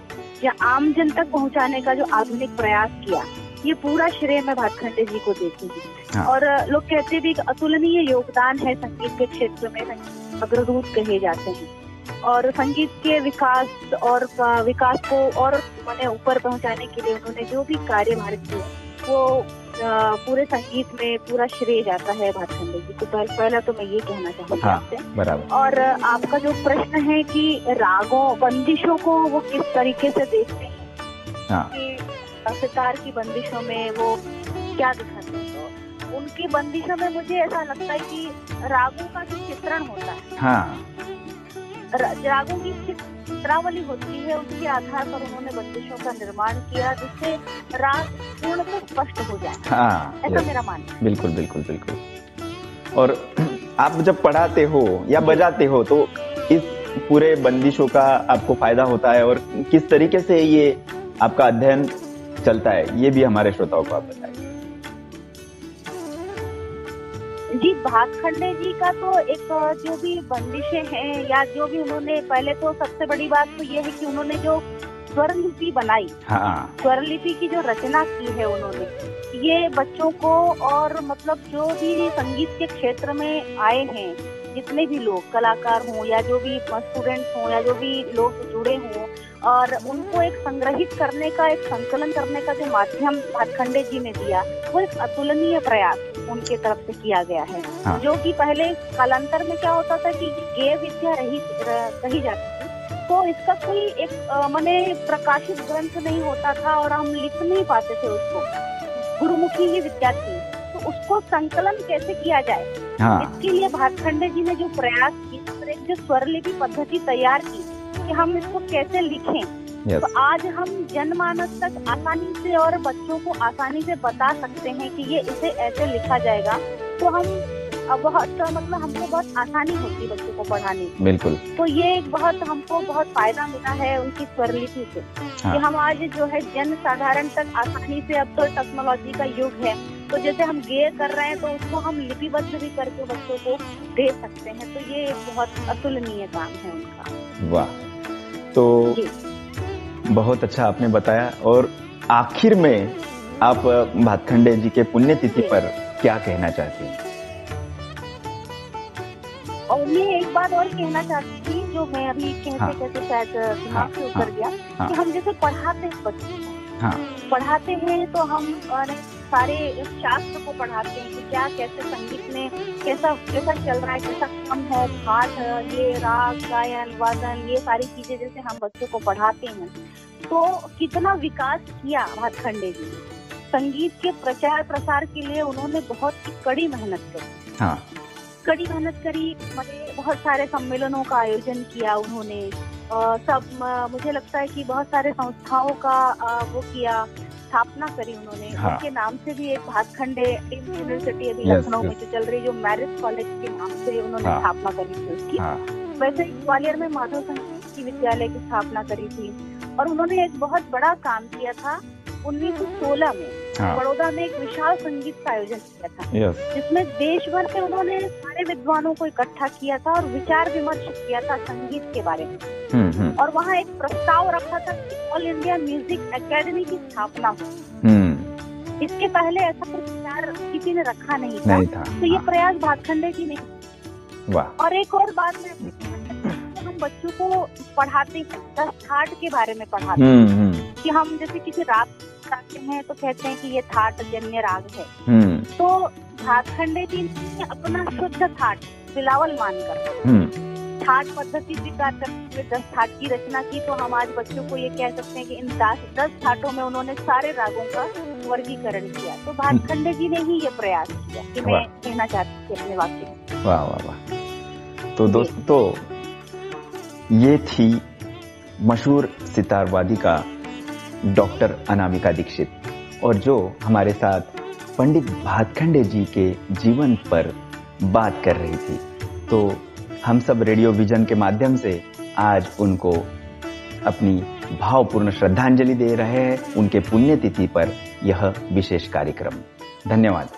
या आम जन तक पहुँचाने का जो आधुनिक प्रयास किया ये पूरा श्रेय मैं भातखंडे जी को देती हूँ। हाँ। और लोग कहते भी अतुलनीय योगदान है संगीत के क्षेत्र में अग्रदूत कहे जाते हैं। और संगीत के विकास और विकास को और मैंने ऊपर पहुँचाने के लिए उन्होंने जो भी कार्य भारत किए वो पूरे संगीत में पूरा श्रेय जाता है भातखंडे जी को। पहले पहला तो मैं ये कहना चाहूँगी हाँ आपसे। बराबर। और आपका जो प्रश्न है कि रागों बंदिशों को वो किस तरीके से देखते हैं? हाँ। कि सितार की बंदिशों में वो क्या दिखाते हैं? तो उनकी बंदिशों में मुझे ऐसा लगता है कि रागों का जो चित्रण होता है हाँ। रागों की चित्रावली होती है उसके आधार पर उन्होंने बंदिशों का निर्माण किया जिससे राग पूर्ण पूर्णतः स्पष्ट हो जाए। हाँ ऐसा मेरा मानना बिल्कुल बिल्कुल बिल्कुल। और आप जब पढ़ाते हो या बजाते हो तो इस पूरे बंदिशों का आपको फ़ायदा होता है और किस तरीके से ये आपका अध्ययन चलता है ये भी हमारे श्रोताओं को आप बताइए। जी भातखंडे जी का तो एक जो भी बंदिशें हैं या जो भी उन्होंने पहले तो सबसे बड़ी बात तो ये है कि उन्होंने जो स्वर लिपि बनाई हाँ। स्वर लिपि की जो रचना की है उन्होंने ये बच्चों को और मतलब जो भी संगीत के क्षेत्र में आए हैं जितने भी लोग कलाकार हों या जो भी स्टूडेंट्स हों या जो भी लोग जुड़े हों और उनको एक संग्रहित करने का एक संकलन करने का जो माध्यम भातखंडे जी ने दिया वो एक अतुलनीय प्रयास उनके तरफ़ से किया गया है। हाँ। जो कि पहले कालांतर में क्या होता था कि गेय विद्या रही कही जाती थी तो इसका कोई एक मैंने प्रकाशित ग्रंथ नहीं होता था और हम लिख नहीं पाते थे उसको। गुरुमुखी ही विद्या थी। तो उसको संकलन कैसे किया जाए? हाँ। इसके लिए भातखंडे जी ने जो प्रयास किया एक जो स्वरलिपि पद्धति तैयार की कि हम इसको कैसे लिखें? यस तो आज हम जनमानस तक आसानी से और बच्चों को आसानी से बता सकते हैं कि ये इसे ऐसे लिखा जाएगा। तो हम अब बहुत मतलब हमको बहुत आसानी होती है बच्चों को पढ़ाने में। बिल्कुल। तो ये एक बहुत हमको बहुत फ़ायदा मिला है उनकी स्वरलिपि से। हाँ। कि हम आज जो है जन साधारण तक आसानी से अब तो टेक्नोलॉजी का युग है तो जैसे हम गेय कर रहे हैं तो उसको हम लिपिबद्ध भी करके बच्चों को दे सकते हैं। तो ये एक बहुत अतुलनीय काम है उनका। वाह। तो बहुत अच्छा आपने बताया और आखिर में आप भातखंडे जी के पुण्यतिथि। पर क्या कहना चाहती हैं और मैं एक बात और कहना चाहती थी जो मैं अभी कहते हाँ। कहते शायद दिमाग से उतर गया हाँ। कि हम जैसे पढ़ाते हैं बच्चों हाँ पढ़ाते हैं तो हम अ, सारे शास्त्र को पढ़ाते हैं कि क्या कैसे संगीत में कैसा कैसा चल रहा है कैसा कम है घाट है ये राग गायन वादन ये सारी चीज़ें जैसे हम बच्चों को पढ़ाते हैं। तो कितना विकास किया भातखंडे जी। ने संगीत के प्रचार प्रसार के लिए उन्होंने बहुत ही कड़ी मेहनत करी। हाँ। कड़ी मेहनत करी मैंने बहुत सारे सम्मेलनों का आयोजन किया उन्होंने। अ, सब मुझे लगता है कि बहुत सारे संस्थाओं का अ, वो किया। स्थापना करी उन्होंने। हाँ। उनके नाम से भी एक भातखंडे यूनिवर्सिटी अभी लखनऊ में जो चल रही है, जो मैरिज कॉलेज के नाम से उन्होंने हाँ। स्थापना करी थी उसकी। हाँ। वैसे ग्वालियर में माधव संगीत विद्यालय की स्थापना करी थी। और उन्होंने एक बहुत बड़ा काम किया था 1916 में। हाँ। बड़ौदा में एक विशाल संगीत का आयोजन किया था। यस जिसमें देश भर से उन्होंने सारे विद्वानों को इकट्ठा किया था और विचार विमर्श किया था संगीत के बारे में। हम्म हम्म। और वहाँ एक प्रस्ताव रखा था कि ऑल इंडिया म्यूज़िक एकेडमी की स्थापना हो। हम्म। इसके पहले ऐसा कोई विचार किसी ने रखा नहीं था। नहीं था, तो ये हाँ। प्रयास भातखंडे की नहीं। और एक और बात मैं हम बच्चों को पढ़ाते हैं दस थाट के बारे में पढ़ाते हैं। कि हम जैसे किसी राग गाते हैं तो कहते हैं कि ये थाट जन्य राग है। हम्म। तो भातखंडे जी ने अपना शुद्ध थाट बिलावल मानकर। हम्म। थाट पद्धति स्वीकार करते हुए दस थाट की रचना की तो हम आज बच्चों को ये कह सकते हैं कि इन दस दस थाटों में उन्होंने सारे रागों का वर्गीकरण किया। तो भातखंडे जी ने ही ये प्रयास किया कि मैं कहना चाहती थी अपने वाक्य वाह वाह वाह। तो दोस्तों ये थी मशहूर सितारवादी का डॉक्टर अनामिका दीक्षित और जो हमारे साथ पंडित भातखंडे जी के जीवन पर बात कर रही थी। तो हम सब रेडियो विजन के माध्यम से आज उनको अपनी भावपूर्ण श्रद्धांजलि दे रहे हैं। उनके पुण्यतिथि पर यह विशेष कार्यक्रम। धन्यवाद।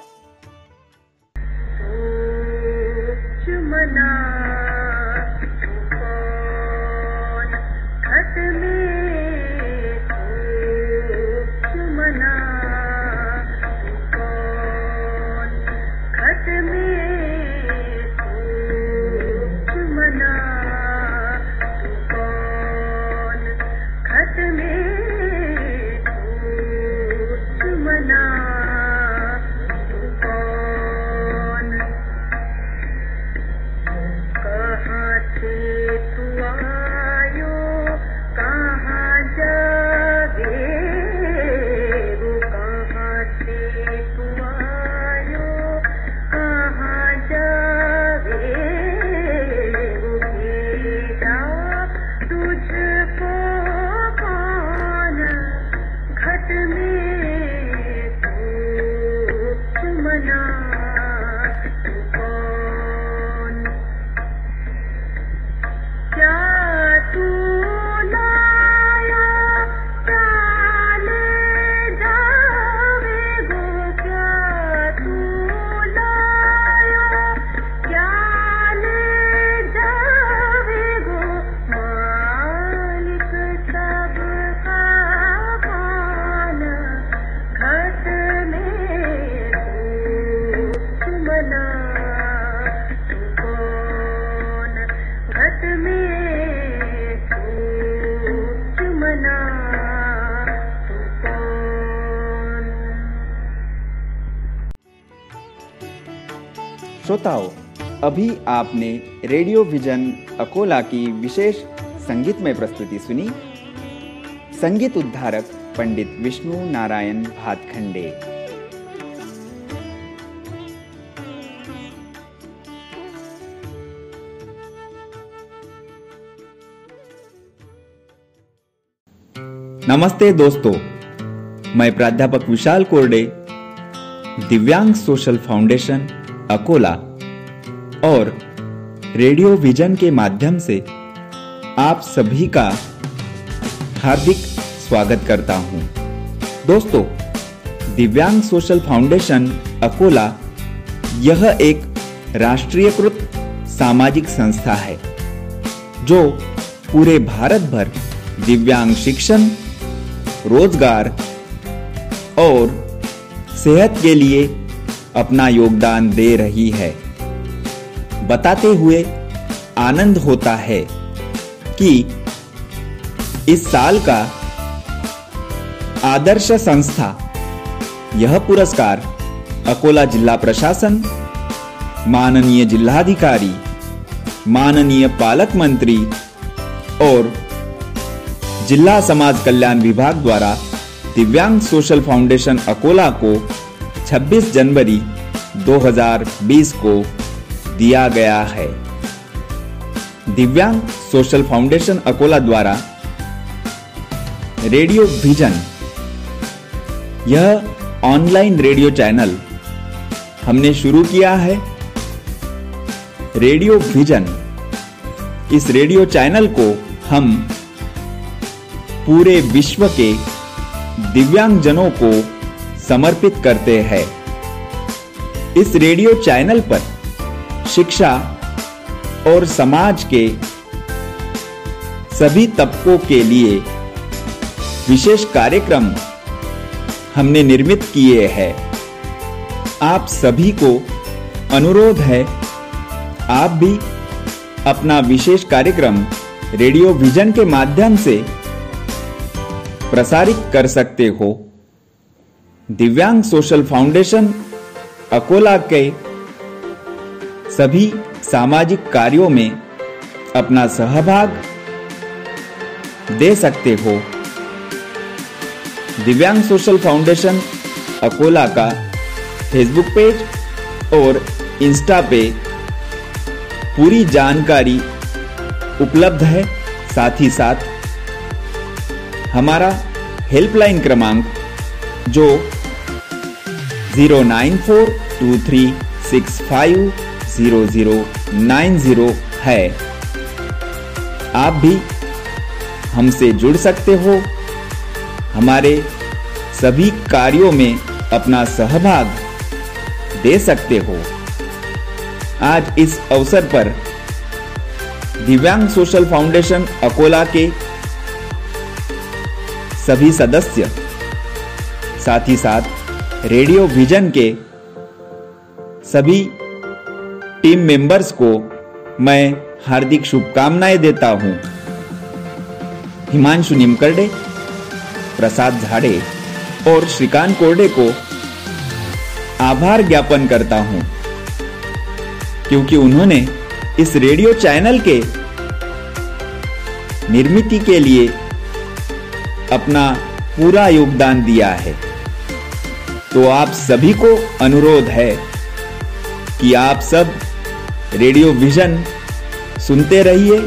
श्रोताओं अभी आपने रेडियो विजन अकोला की विशेष संगीतमय प्रस्तुति सुनी? संगीत उद्धारक पंडित विष्णु नारायण भातखंडे। नमस्ते दोस्तों, मैं प्राध्यापक विशाल कोरडे, दिव्यांग सोशल फाउंडेशन अकोला। और रेडियो विजन के माध्यम से आप सभी का हार्दिक स्वागत करता हूँ। दोस्तों, दिव्यांग सोशल फाउंडेशन अकोला यह एक राष्ट्रीयकृत सामाजिक संस्था है, जो पूरे भारत भर दिव्यांग शिक्षण, रोज़गार और सेहत के लिए अपना योगदान दे रही है बताते हुए आनंद होता है कि इस साल का आदर्श संस्था, यह पुरस्कार अकोला जिला प्रशासन, माननीय जिलाधिकारी, माननीय पालक मंत्री और जिला समाज कल्याण विभाग द्वारा दिव्यांग सोशल फाउंडेशन अकोला को 26 जनवरी 2020 को दिया गया है। दिव्यांग सोशल फाउंडेशन अकोला द्वारा रेडियो विजन, यह ऑनलाइन रेडियो चैनल हमने शुरू किया है। रेडियो विजन, इस रेडियो चैनल को हम पूरे विश्व के दिव्यांगजनों को समर्पित करते हैं। इस रेडियो चैनल पर शिक्षा और समाज के सभी तबकों के लिए विशेष कार्यक्रम हमने निर्मित किए हैं। आप सभी को अनुरोध है, आप भी अपना विशेष कार्यक्रम रेडियो विजन के माध्यम से प्रसारित कर सकते हो। दिव्यांग सोशल फाउंडेशन अकोला के सभी सामाजिक कार्यों में अपना सहभाग दे सकते हो। दिव्यांग सोशल फाउंडेशन अकोला का फेसबुक पेज और इंस्टा पे पूरी जानकारी उपलब्ध है। साथ ही साथ हमारा हेल्पलाइन क्रमांक जो zero nine four two three six five zero zero nine zero है। आप भी हमसे जुड़ सकते हो। हमारे सभी कार्यों में अपना सहभाग दे सकते हो। आज इस अवसर पर दिव्यांग सोशल फाउंडेशन अकोला के सभी सदस्य, साथ ही साथ रेडियो विजन के सभी टीम मेंबर्स को मैं हार्दिक शुभकामनाएँ देता हूँ। हिमांशु निमकरडे, प्रसाद झाड़े और श्रीकांत कोरडे को आभार ज्ञापन करता हूँ, क्योंकि उन्होंने इस रेडियो चैनल के निर्मित के लिए अपना पूरा योगदान दिया है। तो आप सभी को अनुरोध है कि आप सब रेडियो विजन। सुनते रहिए।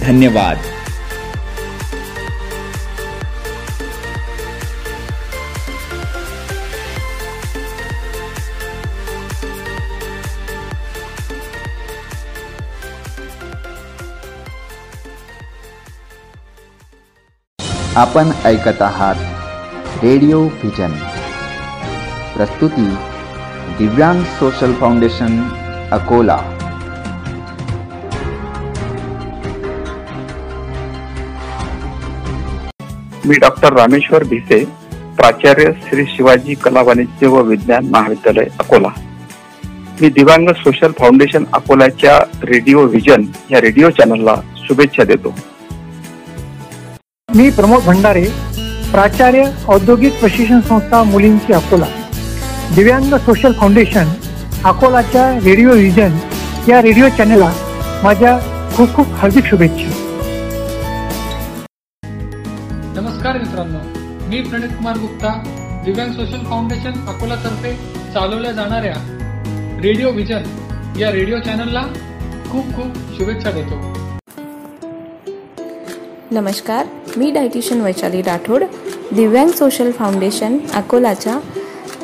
धन्यवाद। आपण ऐकत आहात। रेडिओ व्हिजन प्रस्तुती दिव्यांग सोशल फाउंडेशन अकोला. मी डॉक्टर रामेश्वर भिसे प्राचार्य श्री शिवाजी कला वाणिज्य व विज्ञान महाविद्यालय अकोला. मी दिव्यांग सोशल फाउंडेशन अकोल्याच्या रेडिओ व्हिजन या रेडिओ चॅनलला शुभेच्छा देतो. मी प्रमोद भंडारे प्राचार्य औद्योगिक प्रशिक्षण संस्था मुलींची अकोला. दिव्यांग सोशल फाउंडेशन अकोलाच्या रेडिओ व्हिजन या रेडिओ चॅनलला माझ्या खूप खूप हार्दिक शुभेच्छा. नमस्कार मित्रांनो मी प्रणित कुमार गुप्ता दिव्यांग सोशल फाउंडेशन अकोलातर्फे चालवल्या जाणाऱ्या रेडिओ विजन या रेडिओ चॅनलला खूप खूप शुभेच्छा देतो. नमस्कार मी डायटिशियन वैशाली राठोड दिव्यांग सोशल फाउंडेशन अकोलाच्या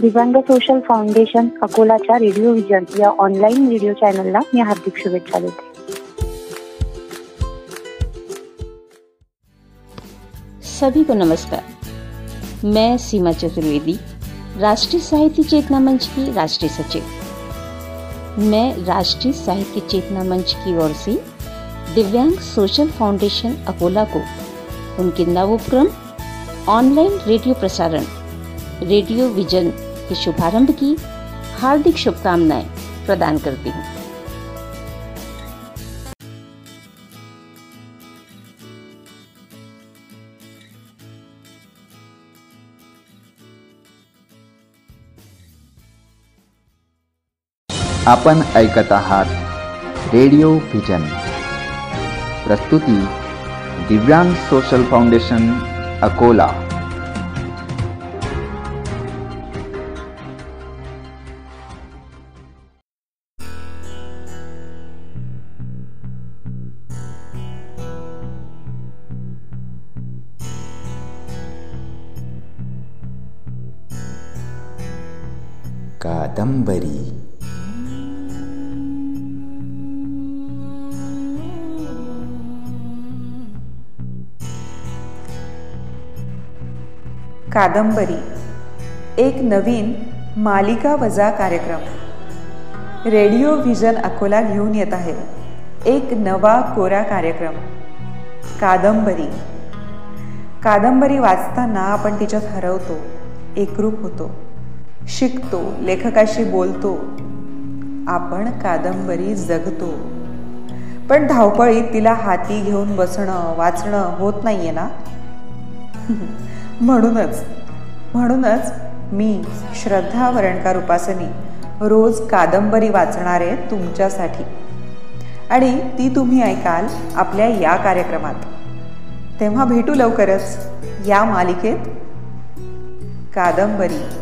दिव्यांग सोशल फाउंडेशन अकोलाच्या रेडिओ विजन या ऑनलाईन रेडिओ चॅनलला मी हार्दिक शुभेच्छा देते. सभी को नमस्कार. मैं सीमा चतुर्वेदी, राष्ट्रीय साहित्य चेतना मंच की राष्ट्रीय सचिव. मैं राष्ट्रीय साहित्य चेतना मंच की ओर से दिव्यांग सोशल फाउंडेशन अकोला को उनके नव उपक्रम ऑनलाइन रेडियो प्रसारण रेडियो विजन के शुभारंभ की हार्दिक शुभकामनाएँ प्रदान करती हूँ। आपण ऐकत आहात रेडिओ व्हिजन प्रस्तुती दिव्यांग सोशल फाउंडेशन अकोला। कादंबरी. कादंबरी एक नवीन मालिका वजा कार्यक्रम. रेडिओ व्हिजन अकोला घेऊन येत आहे. एक नवा कोरा कार्यक्रम. कादंबरी. कादंबरी वाचताना आपण तिच्यात हरवतो एकरूप होतो. शिकतो लेखकाशी बोलतो. आपण कादंबरी जगतो. पण धावपळीत तिला हाती घेऊन बसणं वाचणं होत नाहीये ना? म्हणूनच म्हणूनच मी श्रद्धा वरणकार उपासनी रोज कादंबरी वाचणार आहे तुमच्यासाठी. आणि ती तुम्ही ऐकाल आपल्या या कार्यक्रमात. तेव्हा भेटू लवकरच या मालिकेत. कादंबरी.